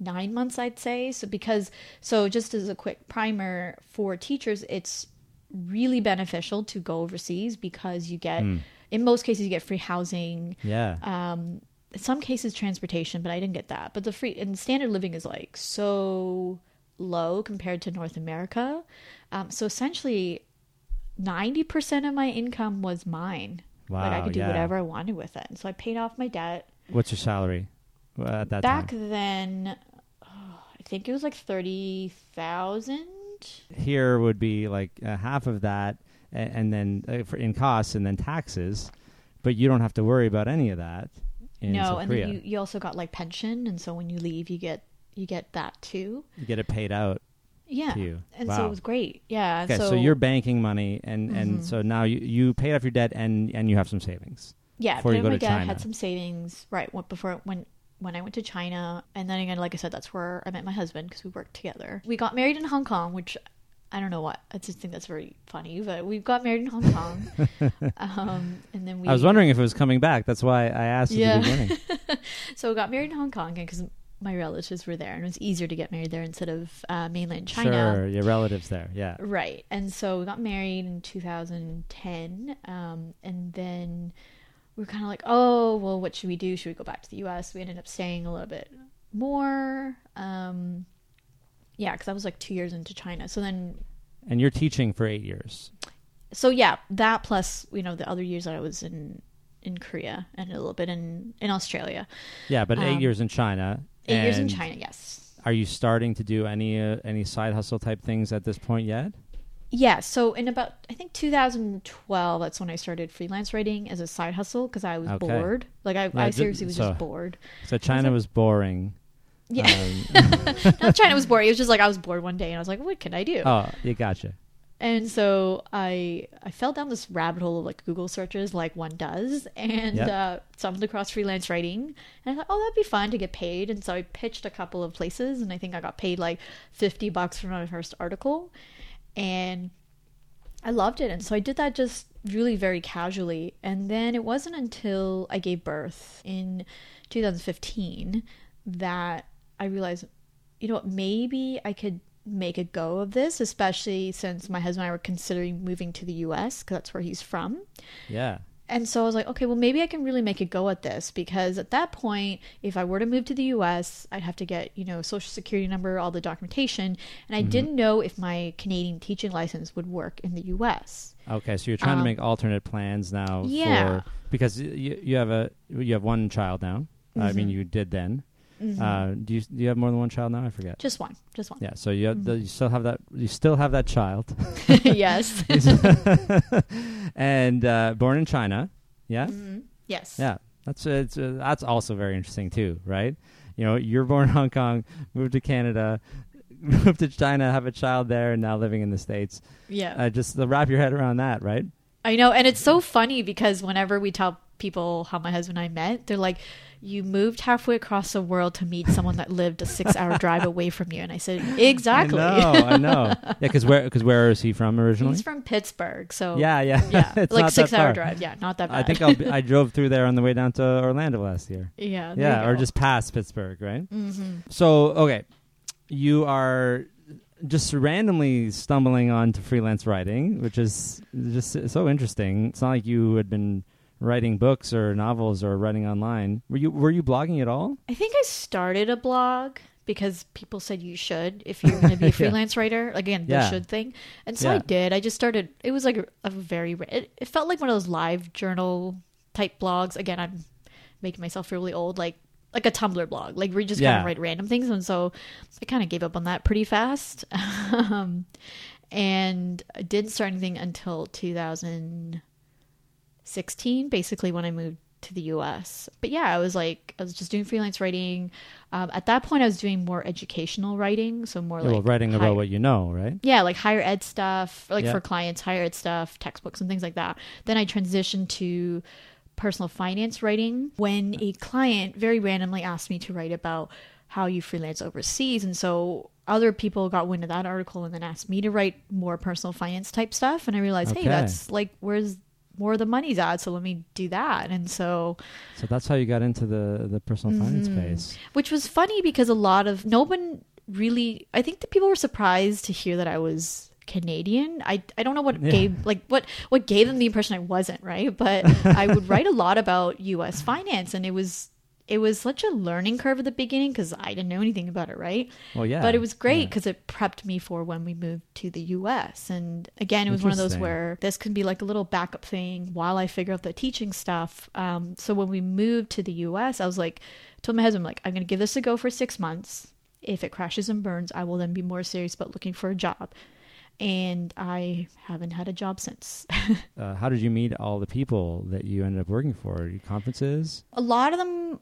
nine months, I'd say. So because so just as a quick primer for teachers, it's really beneficial to go overseas because you get in most cases you get free housing. Yeah. Um, in some cases transportation, but I didn't get that. But the free and standard living is like so low compared to North America. Um, so essentially, ninety percent of my income was mine. Wow, like I could do yeah. whatever I wanted with it. And so I paid off my debt. What's your salary uh, at that Back time? then, I think it was like thirty thousand Here would be like uh, half of that, a- and then uh, for in costs and then taxes, but you don't have to worry about any of that. In no, South and Korea. then you, you also got like pension, and so when you leave, you get you get that too. You get it paid out Yeah, to you. and wow. so it was great. Yeah, okay, so, so, you're banking money, and and Mhm. so now you you paid off your debt, and and you have some savings. yeah. before you go my to dad China. had some savings right before when when I went to China, and then again, like I said, that's where I met my husband because we worked together. We got married in Hong Kong, which I don't know what. I just think that's very funny, but we got married in Hong Kong, um, and then we. I was wondering if it was coming back. That's why I asked Yeah. at the beginning. So we got married in Hong Kong because my relatives were there, and it was easier to get married there instead of uh, mainland China. Sure, your relatives there. Yeah. Right. And so we got married in 2010. Um, and then we were kind of like, oh, well, what should we do? Should we go back to the US? We ended up staying a little bit more. Um, yeah, because I was like two years into China. So then, And you're teaching for eight years. so yeah, that plus, you know, the other years that I was in in Korea and a little bit in, in Australia. Yeah, but eight Um, years in China. Eight years in China, yes. Are you starting to do any uh, any side hustle type things at this point yet? Yeah, so in about I think 2012, that's when I started freelance writing as a side hustle because I was Okay. bored. Like I, Yeah, I seriously was so- just bored. So China was boring. Yeah, Um, not China was boring. It was just like I was bored one day and I was like, what can I do? oh, you gotcha. And so I I fell down this rabbit hole of like Google searches, like one does, and Yep. uh, stumbled across freelance writing. And I thought, oh, that'd be fun to get paid. And so I pitched a couple of places, and I think I got paid like fifty bucks for my first article, and I loved it. And so I did that just really very casually. And then it wasn't until I gave birth in 2015 that I realized, you know what, maybe I could make a go of this, especially since my husband and I were considering moving to the US because that's where he's from. Yeah. And so I was like, okay, well, maybe I can really make a go at this because at that point, if I were to move to the US, I'd have to get, you know, social security number, all the documentation. And I didn't know if my Canadian teaching license would work in the US. Okay, so you're trying to Um, make alternate plans now Yeah. for because you you have a you have one child now. I mean, Mhm. you did then. Mhm. Uh, do you do you have more than one child now? I forget. just one, just one. Yeah, so you have Mhm. the, you still have that you still have that child, yes. and uh, born in China. Yeah, Mhm. Yes. yeah. That's it's uh, that's also very interesting too, right? You know, you're born in Hong Kong, moved to Canada, moved to China, have a child there, and now living in the states. Yeah. Uh, just wrap your head around that, right? I know, and it's so funny because whenever we tell people how my husband and I met, they're like, "You moved halfway across the world to meet someone that lived a six-hour drive away from you." And I said, "Exactly." I know, I know. Yeah, because where because where is he from originally? He's from Pittsburgh, so yeah, yeah, yeah, like six-hour far. drive. Yeah, not that bad. I think I'll be, I drove through there on the way down to Orlando last year. yeah, Yeah, or just past Pittsburgh, right? hmm So okay, you are just randomly stumbling onto freelance writing, which is just so interesting. It's not like you had been writing books or novels or writing online. Were you were you blogging at all? I think I started a blog because people said you should if you're going to be a Yeah. freelance writer. Again, the Yeah. should thing. And so I did. I just started. It was like a, a very. It, it felt like one of those live journal type blogs. Again, I'm making myself feel really old. Like like a Tumblr blog. Like we just kind Yeah. of write random things, and so I kind of gave up on that pretty fast. um, and I didn't start anything until 2016, basically when I moved to the US. But yeah, I was like, I was just doing freelance writing. Um, at that point, I was doing more educational writing, so more well, like writing about what you know, right? yeah, like higher ed stuff, like Yeah. for clients, higher ed stuff, textbooks and things like that. Then I transitioned to personal finance writing when a client very randomly asked me to write about how you freelance overseas. And so other people got wind of that article and then asked me to write more personal finance type stuff. And I realized, Okay. hey, that's like where's more the money's at. So let me do that. And so So that's how you got into the the personal finance Mhm. space. which was funny because a lot of no one really i think that people were surprised to hear that i was canadian i i don't know what Yeah. gave like what what gave them the impression i wasn't right but i would write a lot about us finance and it was it was such a learning curve at the beginning because i didn't know anything about it right Well, yeah, but it was great Yeah. because it prepped me for when we moved to the US. And again, it was one of those where this can be like a little backup thing while I figure out the teaching stuff. Um, so when we moved to the US, I was like, told my husband, like, I'm going to give this a go for six months. If it crashes and burns, I will then be more serious about looking for a job. And I haven't had a job since. Uh, how did you meet all the people that you ended up working for? Conferences? a lot of them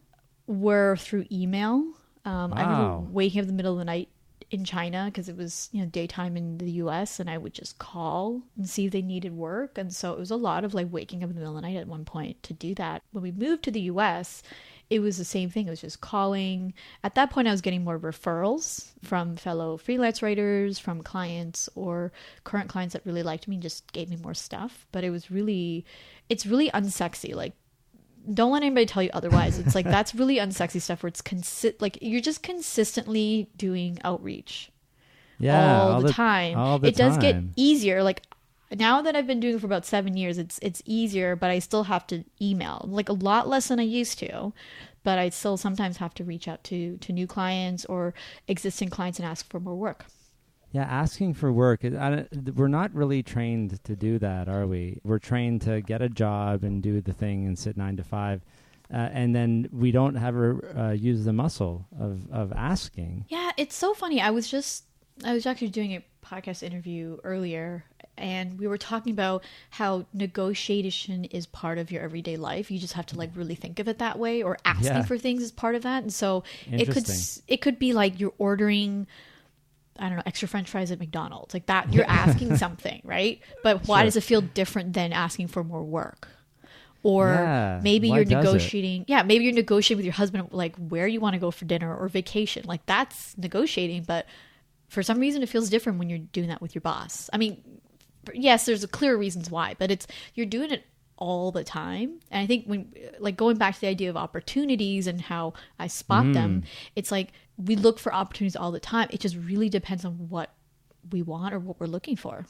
were through email. Um, I Wow. remember waking up in the middle of the night in China because it was you know daytime in the U.S. and I would just call and see if they needed work. And so it was a lot of like waking up in the middle of the night at one point to do that. When we moved to the U.S., it was the same thing. It was just calling. At that point, I was getting more referrals from fellow freelance writers, from clients, or current clients that really liked me and just gave me more stuff. But it was really, it's really unsexy. Like don't let anybody tell you otherwise. It's like that's really unsexy stuff where it's consi- like you're just consistently doing outreach Yeah, all, the, time. all the it does get easier. Like now that I've been doing it for about seven years, it's it's easier, but I still have to email like a lot less than I used to. But I still sometimes have to reach out to to new clients or existing clients and ask for more work. Yeah, asking for work. I, we're not really trained to do that, are we? We're trained to get a job and do the thing and sit nine to five, uh, and then we don't ever uh, use the muscle of of asking. Yeah, it's so funny. I was just I was actually doing a podcast interview earlier and we were talking about how negotiation is part of your everyday life. You just have to like really think of it that way or asking Yeah. for things is part of that. And so it could it could be like you're ordering I don't know, extra french fries at McDonald's. Like that you're asking something, right? But why Sure. does it feel different than asking for more work? Or Yeah, maybe you're does it? negotiating yeah, maybe you're negotiating with your husband like where you want to go for dinner or vacation. Like that's negotiating, but for some reason it feels different when you're doing that with your boss. I mean, yes, there's clear reasons why, but it's you're doing it all the time. And I think when like going back to the idea of opportunities and how I spot hmm. them, it's like we look for opportunities all the time. It just really depends on what we want or what we're looking for.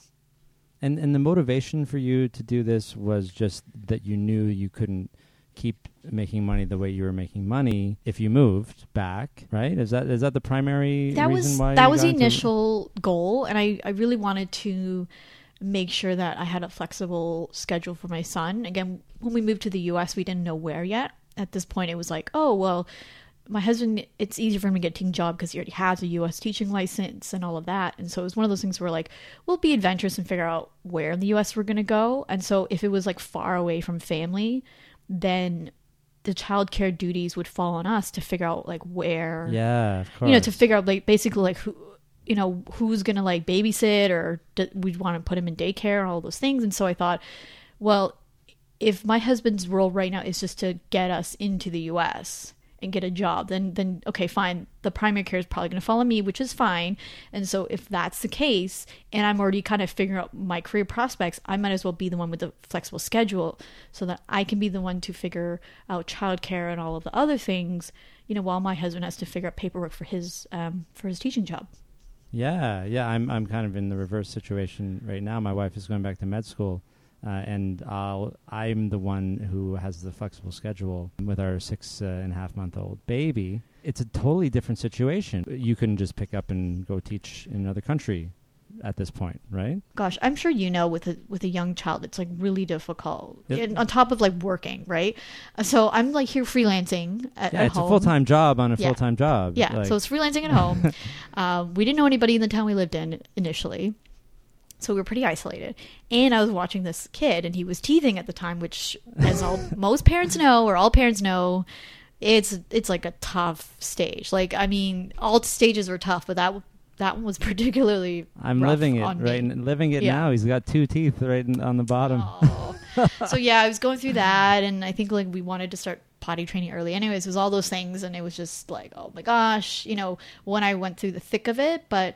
And and the motivation for you to do this was just that you knew you couldn't keep making money the way you were making money if you moved back, right? Is that is that the primary that reason was why that was the initial goal and I, I really wanted to make sure that i had a flexible schedule for my son. Again when we moved to the us we didn't know where yet. At this point it was like oh well my husband it's easier for him to get a teaching job because he already has a us teaching license and all of that. And so it was one of those things where like we'll be adventurous and figure out where in the us we're going to go. And so if it was like far away from family then the childcare duties would fall on us to figure out like where Yeah, of course. you know to figure out like basically like who you know who's gonna like babysit or do, we want to put him in daycare and all those things. And so i thought well if my husband's role right now is just to get us into the us and get a job then then okay fine. The primary care is probably going to follow me which is fine. And so if that's the case and i'm already kind of figuring out my career prospects i might as well be the one with the flexible schedule so that i can be the one to figure out childcare and all of the other things you know while my husband has to figure out paperwork for his um, for his teaching job Yeah, yeah. I'm I'm kind of in the reverse situation right now. My wife is going back to med school, uh, and I'll I'm the one who has the flexible schedule with our six uh, and a half month old baby. It's a totally different situation. You can just pick up and go teach in another country at this point, right? gosh i'm sure you know with a with a young child it's like really difficult Yep. and on top of like working right so i'm like here freelancing at, Yeah, at it's home. a full time job on a Yeah. full time job. yeah Like, so it's freelancing at home um, we didn't know anybody in the town we lived in initially so we were pretty isolated and i was watching this kid and he was teething at the time which as all most parents know or all parents know it's it's like a tough stage like i mean all stages were tough but that that one was particularly I'm living it right, me. living it Yeah. now. He's got two teeth right in, on the bottom. Oh. so yeah, I was going through that, and I think like we wanted to start potty training early. Anyways, it was all those things, and it was just like, oh my gosh, you know, when I went through the thick of it, but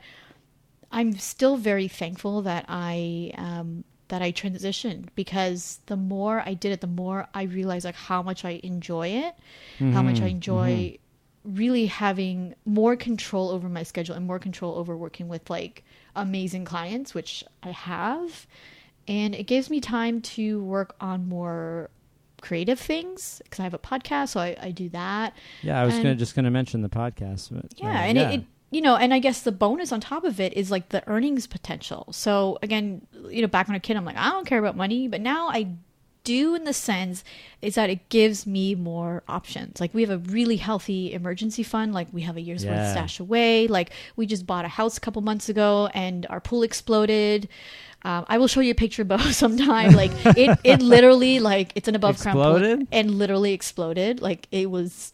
I'm still very thankful that I um, that I transitioned because the more I did it, the more I realized like how much I enjoy it, how much I Mhm, enjoy really having more control over my schedule and more control over working with like amazing clients, which I have. And it gives me time to work on more creative things because I have a podcast, so I, I do that. Yeah, I was And- gonna just gonna mention the podcast. But, Yeah, uh, and It, it you know, and I guess the bonus on top of it is like the earnings potential. So again, you know, back when I was a kid, I'm like, I don't care about money, but now I do in the sense is that it gives me more options. Like we have a really healthy emergency fund. Like we have a year's worth stash away. Like we just bought a house a couple months ago and our pool exploded. Um, I will show you a picture, of Beau, sometime. Like it, it literally like it's an above ground pool and literally exploded. Like it was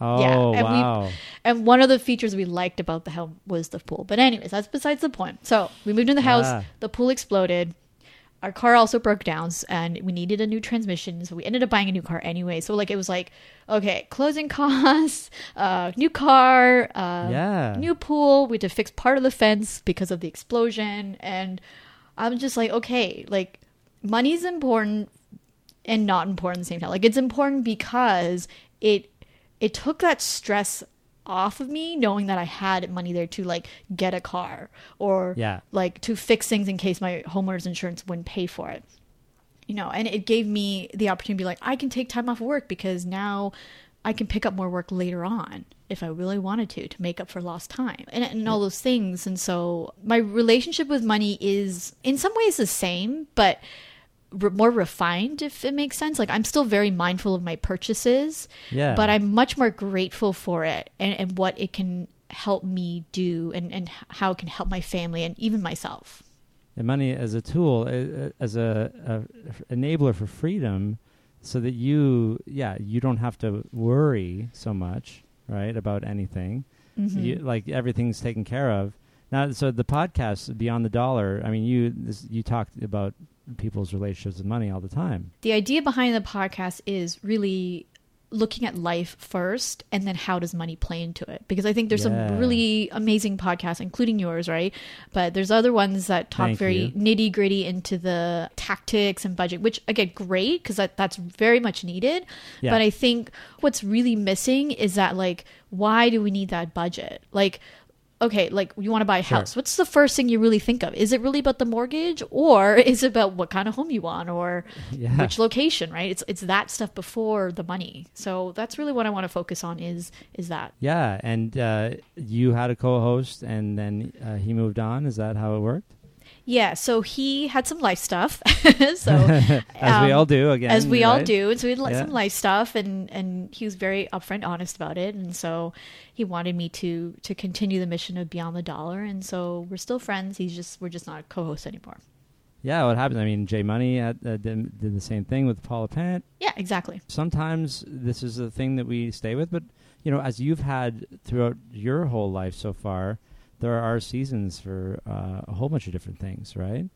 Oh Yeah, and we- wow. and one of the features we liked about the home was the pool. But anyways, that's besides the point. So we moved in the house. Ah. The pool exploded. Our car also broke down, and we needed a new transmission. So we ended up buying a new car anyway. So like it was like, okay, closing costs, uh, new car, uh, yeah. new pool. We had to fix part of the fence because of the explosion, and I'm just like, okay, like money's important and not important at the same time. Like it's important because it it took that stress off of me knowing that I had money there to like get a car or Yeah. like to fix things in case my homeowner's insurance wouldn't pay for it. You know, and it gave me the opportunity to be like, I can take time off work because now I can pick up more work later on if I really wanted to to make up for lost time and, and all those things. And so my relationship with money is in some ways the same, but re- more refined if it makes sense. Like I'm still very mindful of my purchases, Yeah. but I'm much more grateful for it and, and what it can help me do and, and how it can help my family and even myself. and money as a tool, as a, a enabler for freedom, so that you, yeah, you don't have to worry so much, right, about anything. Mhm. You, like everything's taken care of. Now, so the podcast Beyond the Dollar. I mean, you this, you talked about people's relationships with money all the time. the idea behind the podcast is really looking at life first and then how does money play into it because i think there's Yeah. some really amazing podcasts including yours right but there's other ones that talk Thank very nitty gritty into the tactics and budget which again great because that, that's very much needed Yeah. but i think what's really missing is that like why do we need that budget like okay, like you want to buy a Sure. house. What's the first thing you really think of? Is it really about the mortgage or is it about what kind of home you want or Yeah. which location, right? It's it's that stuff before the money. So that's really what I want to focus on is is that. Yeah, and uh, you had a co-host, and then uh, he moved on. Is that how it worked? Yeah, so he had some life stuff. so As we um, all do, again. as we all do. And so we had Yeah. some life stuff, and and he was very upfront, honest about it. And so he wanted me to to continue the mission of Beyond the Dollar. And so we're still friends. He's just we're just not a co-host anymore. Yeah, what happens? I mean, Jay Money uh, did, did the same thing with Paula Pant. Yeah, exactly. Sometimes this is the thing that we stay with, but you know, as you've had throughout your whole life so far, there are seasons for uh, a whole bunch of different things, right?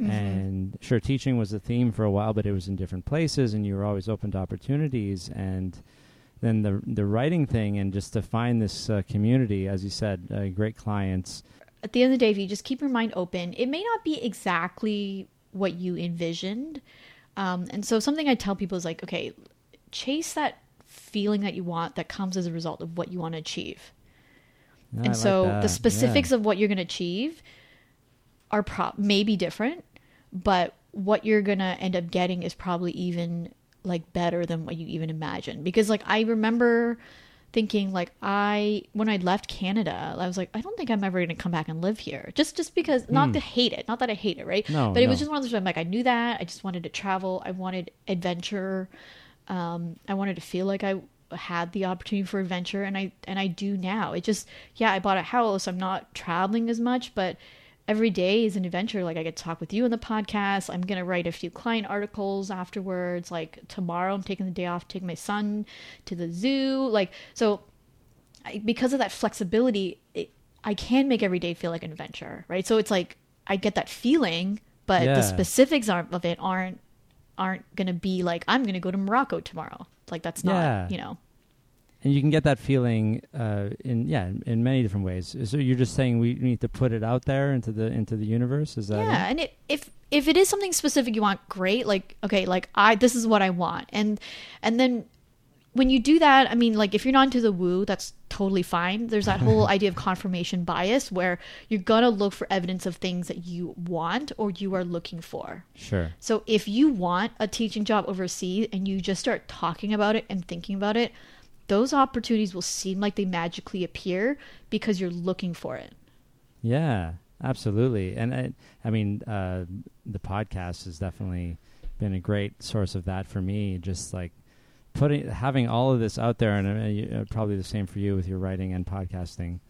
Mhm. And sure, teaching was a theme for a while, but it was in different places, and you were always open to opportunities. And then the the writing thing, and just to find this uh, community, as you said, uh, great clients. at the end of the day, if you just keep your mind open, it may not be exactly what you envisioned. Um, and so, something I tell people is like, okay, chase that feeling that you want that comes as a result of what you want to achieve. And so, the specifics yeah. of what you're going to achieve are pro- may be different, but what you're going to end up getting is probably even like better than what you even imagined. Because, like, I remember thinking like I when I left Canada, I was like, I don't think I'm ever gonna come back and live here. Just just because not to hate it, not that I hate it, right? No, but it was just one of those I'm like I knew that. I just wanted to travel. I wanted adventure. Um, I wanted to feel like I had the opportunity for adventure and I and I do now. It just yeah, I bought a house. I'm not traveling as much, but every day is an adventure. Like I get to talk with you on the podcast. I'm gonna write a few client articles afterwards. Like tomorrow, I'm taking the day off, taking my son to the zoo. Like so, I, because of that flexibility, it, I can make every day feel like an adventure, right? So it's like I get that feeling, but Yeah. the specifics aren't, of it aren't aren't gonna be like I'm gonna go to Morocco tomorrow. Like that's not, Yeah. you know. and you can get that feeling uh, in yeah in, many different ways. So you're just saying we need to put it out there into the into the universe. Is that yeah it? and it, if if it is something specific you want great like okay like i this is what i want and and then when you do that i mean like if you're not into the woo that's totally fine there's that whole idea of confirmation bias where you're gonna look for evidence of things that you want or you are looking for Sure. so if you want a teaching job overseas and you just start talking about it and thinking about it those opportunities will seem like they magically appear because you're looking for it Yeah, absolutely. And I, I mean, uh, the podcast has definitely been a great source of that for me. Just like putting having all of this out there, and uh, you- uh, probably the same for you with your writing and podcasting.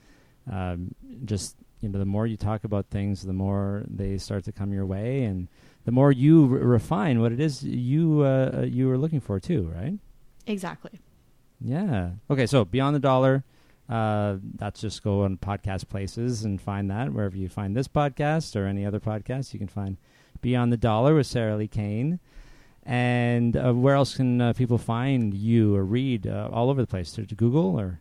Um, just you know, the more you talk about things, the more they start to come your way, and the more you re- refine what it is you uh, uh, you were looking for too, right? Exactly. Yeah. Okay. So beyond the dollar, uh, that's just go on podcast places and find that wherever you find this podcast or any other podcast, you can find Beyond the Dollar with Sarah Li Cain. And uh, where else can uh, people find you or read? Uh, all over the place. To, to Google or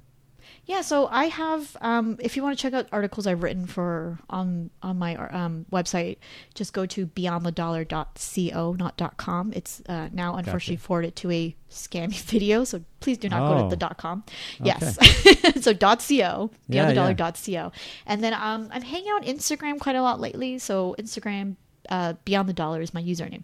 Yeah, so I have. Um, if you want to check out articles I've written for on on my um, website, just go to beyondthedollar.co, not .com. It's uh, now unfortunately forwarded to a scammy video, so please do not go Oh. to the .com. Yes, so .co, Yeah, beyondthedollar.co, and then um, I'm hanging out on Instagram quite a lot lately. So Instagram, uh, Beyond the Dollar is my username.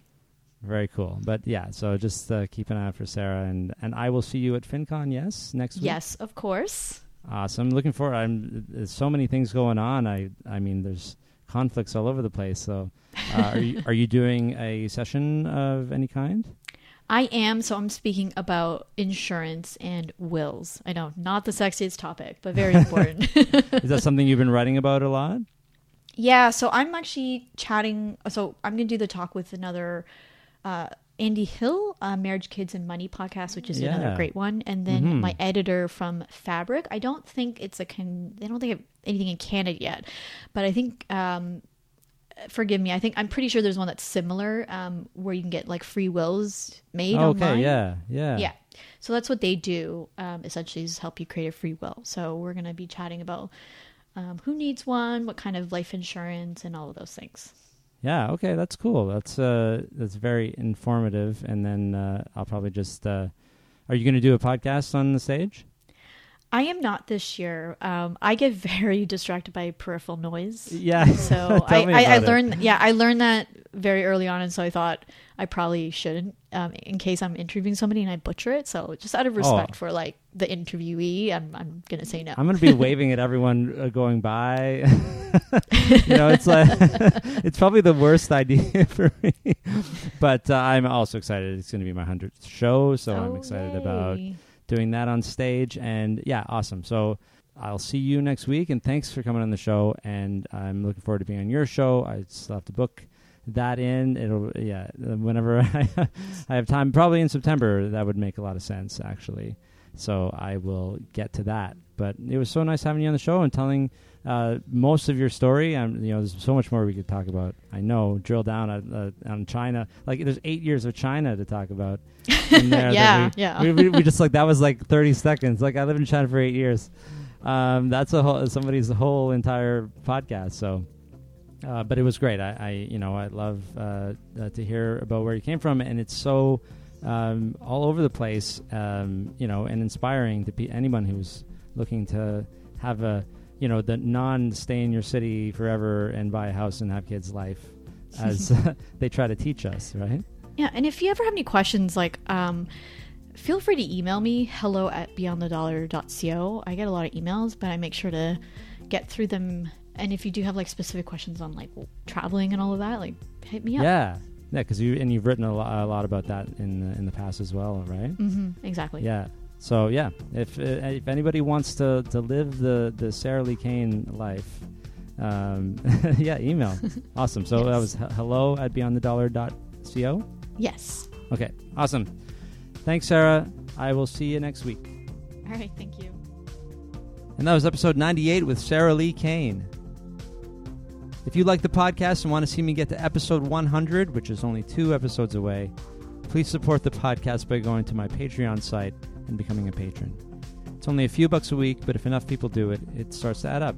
Very cool. But yeah, so just uh, keep an eye out for Sarah and and I will see you at FinCon. Yes, next week. Yes, of course. Awesome. Looking forward. I'm. There's so many things going on. I. I mean, there's conflicts all over the place. So, uh, are you are you doing a session of any kind? I am, so I'm speaking about insurance and wills. I know, not the sexiest topic, but very important. Is that something you've been writing about a lot? yeah, so I'm actually chatting. So I'm going to do the talk with another uh, Andy Hill, uh, Marriage, Kids, and Money podcast, which is Yeah. another great one. And then Mhm. my editor from Fabric. I don't think it's a can. They don't think of anything in Canada yet, but I think. Um, Forgive me. I think I'm pretty sure there's one that's similar, um, where you can get like free wills made okay. online. Yeah. Yeah. Yeah. So that's what they do, um, essentially, is help you create a free will. So we're going to be chatting about um, who needs one, what kind of life insurance, and all of those things. Yeah. Okay. That's cool. That's uh. That's very informative. And then uh, I'll probably just. Uh, are you going to do a podcast on the stage? I am not this year. Um, I get very distracted by peripheral noise. Yeah. So I, I, I about it. learned, yeah, I learned that very early on, and so I thought I probably shouldn't, um, in case I'm interviewing somebody and I butcher it. So just out of respect Oh. for like the interviewee, I'm, I'm gonna say no. I'm going to be waving at everyone uh, going by. you know, it's like it's probably the worst idea for me. But uh, I'm also excited. It's going to be my hundredth show, so I'm Oh, excited about yay. Doing that on stage. And yeah, awesome. So I'll see you next week. And thanks for coming on the show. And I'm looking forward to being on your show. I still have to book that in. It'll yeah. Whenever I, I have time, probably in September, that would make a lot of sense actually. So I will get to that. But it was so nice having you on the show and telling uh, most of your story. Um, you know, there's so much more we could talk about. I know, drill down on, uh, on China. Like, there's eight years of China to talk about. Yeah, we, yeah. We, we, we just like that was like 30 seconds. Like I lived in China for eight years. Um, that's a whole somebody's whole entire podcast. So. Uh, but it was great. I, I, you know, I love uh, uh, to hear about where you came from, and it's so um, all over the place, um, you know, and inspiring to be anyone who's looking to have a, you know, the non stay in your city forever and buy a house and have kids life, as they try to teach us, right? Yeah, and if you ever have any questions, like, um, feel free to email me hello at beyondthedollar.co. I get a lot of emails, but I make sure to get through them. And if you do have like specific questions on like traveling and all of that, like hit me up. Yeah, yeah, because you and you've written a, lo- a lot about that in the, in the past as well, right? hmm exactly. Yeah. So yeah, if uh, if anybody wants to, to live the, the Sarah Li Cain life, um, yeah, email. awesome. So that was he- hello at beyondthedollar.co. Yes. Okay, awesome. Thanks, Sarah. I will see you next week. All right. Thank you. And that was episode 98 with Sarah Li Cain. If you like the podcast and want to see me get to episode 100, which is only two episodes away, please support the podcast by going to my Patreon site and becoming a patron. It's only a few bucks a week, but if enough people do it, it starts to add up.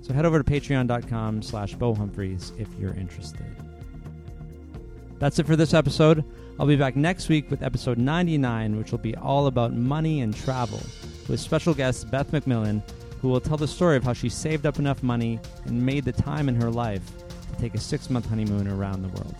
So head over to patreon.com slash Humphreys if you're interested. That's it for this episode. I'll be back next week with episode 99, which will be all about money and travel, with special guest Beth MacMillan, who will tell the story of how she saved up enough money and made the time in her life to take a six month honeymoon around the world.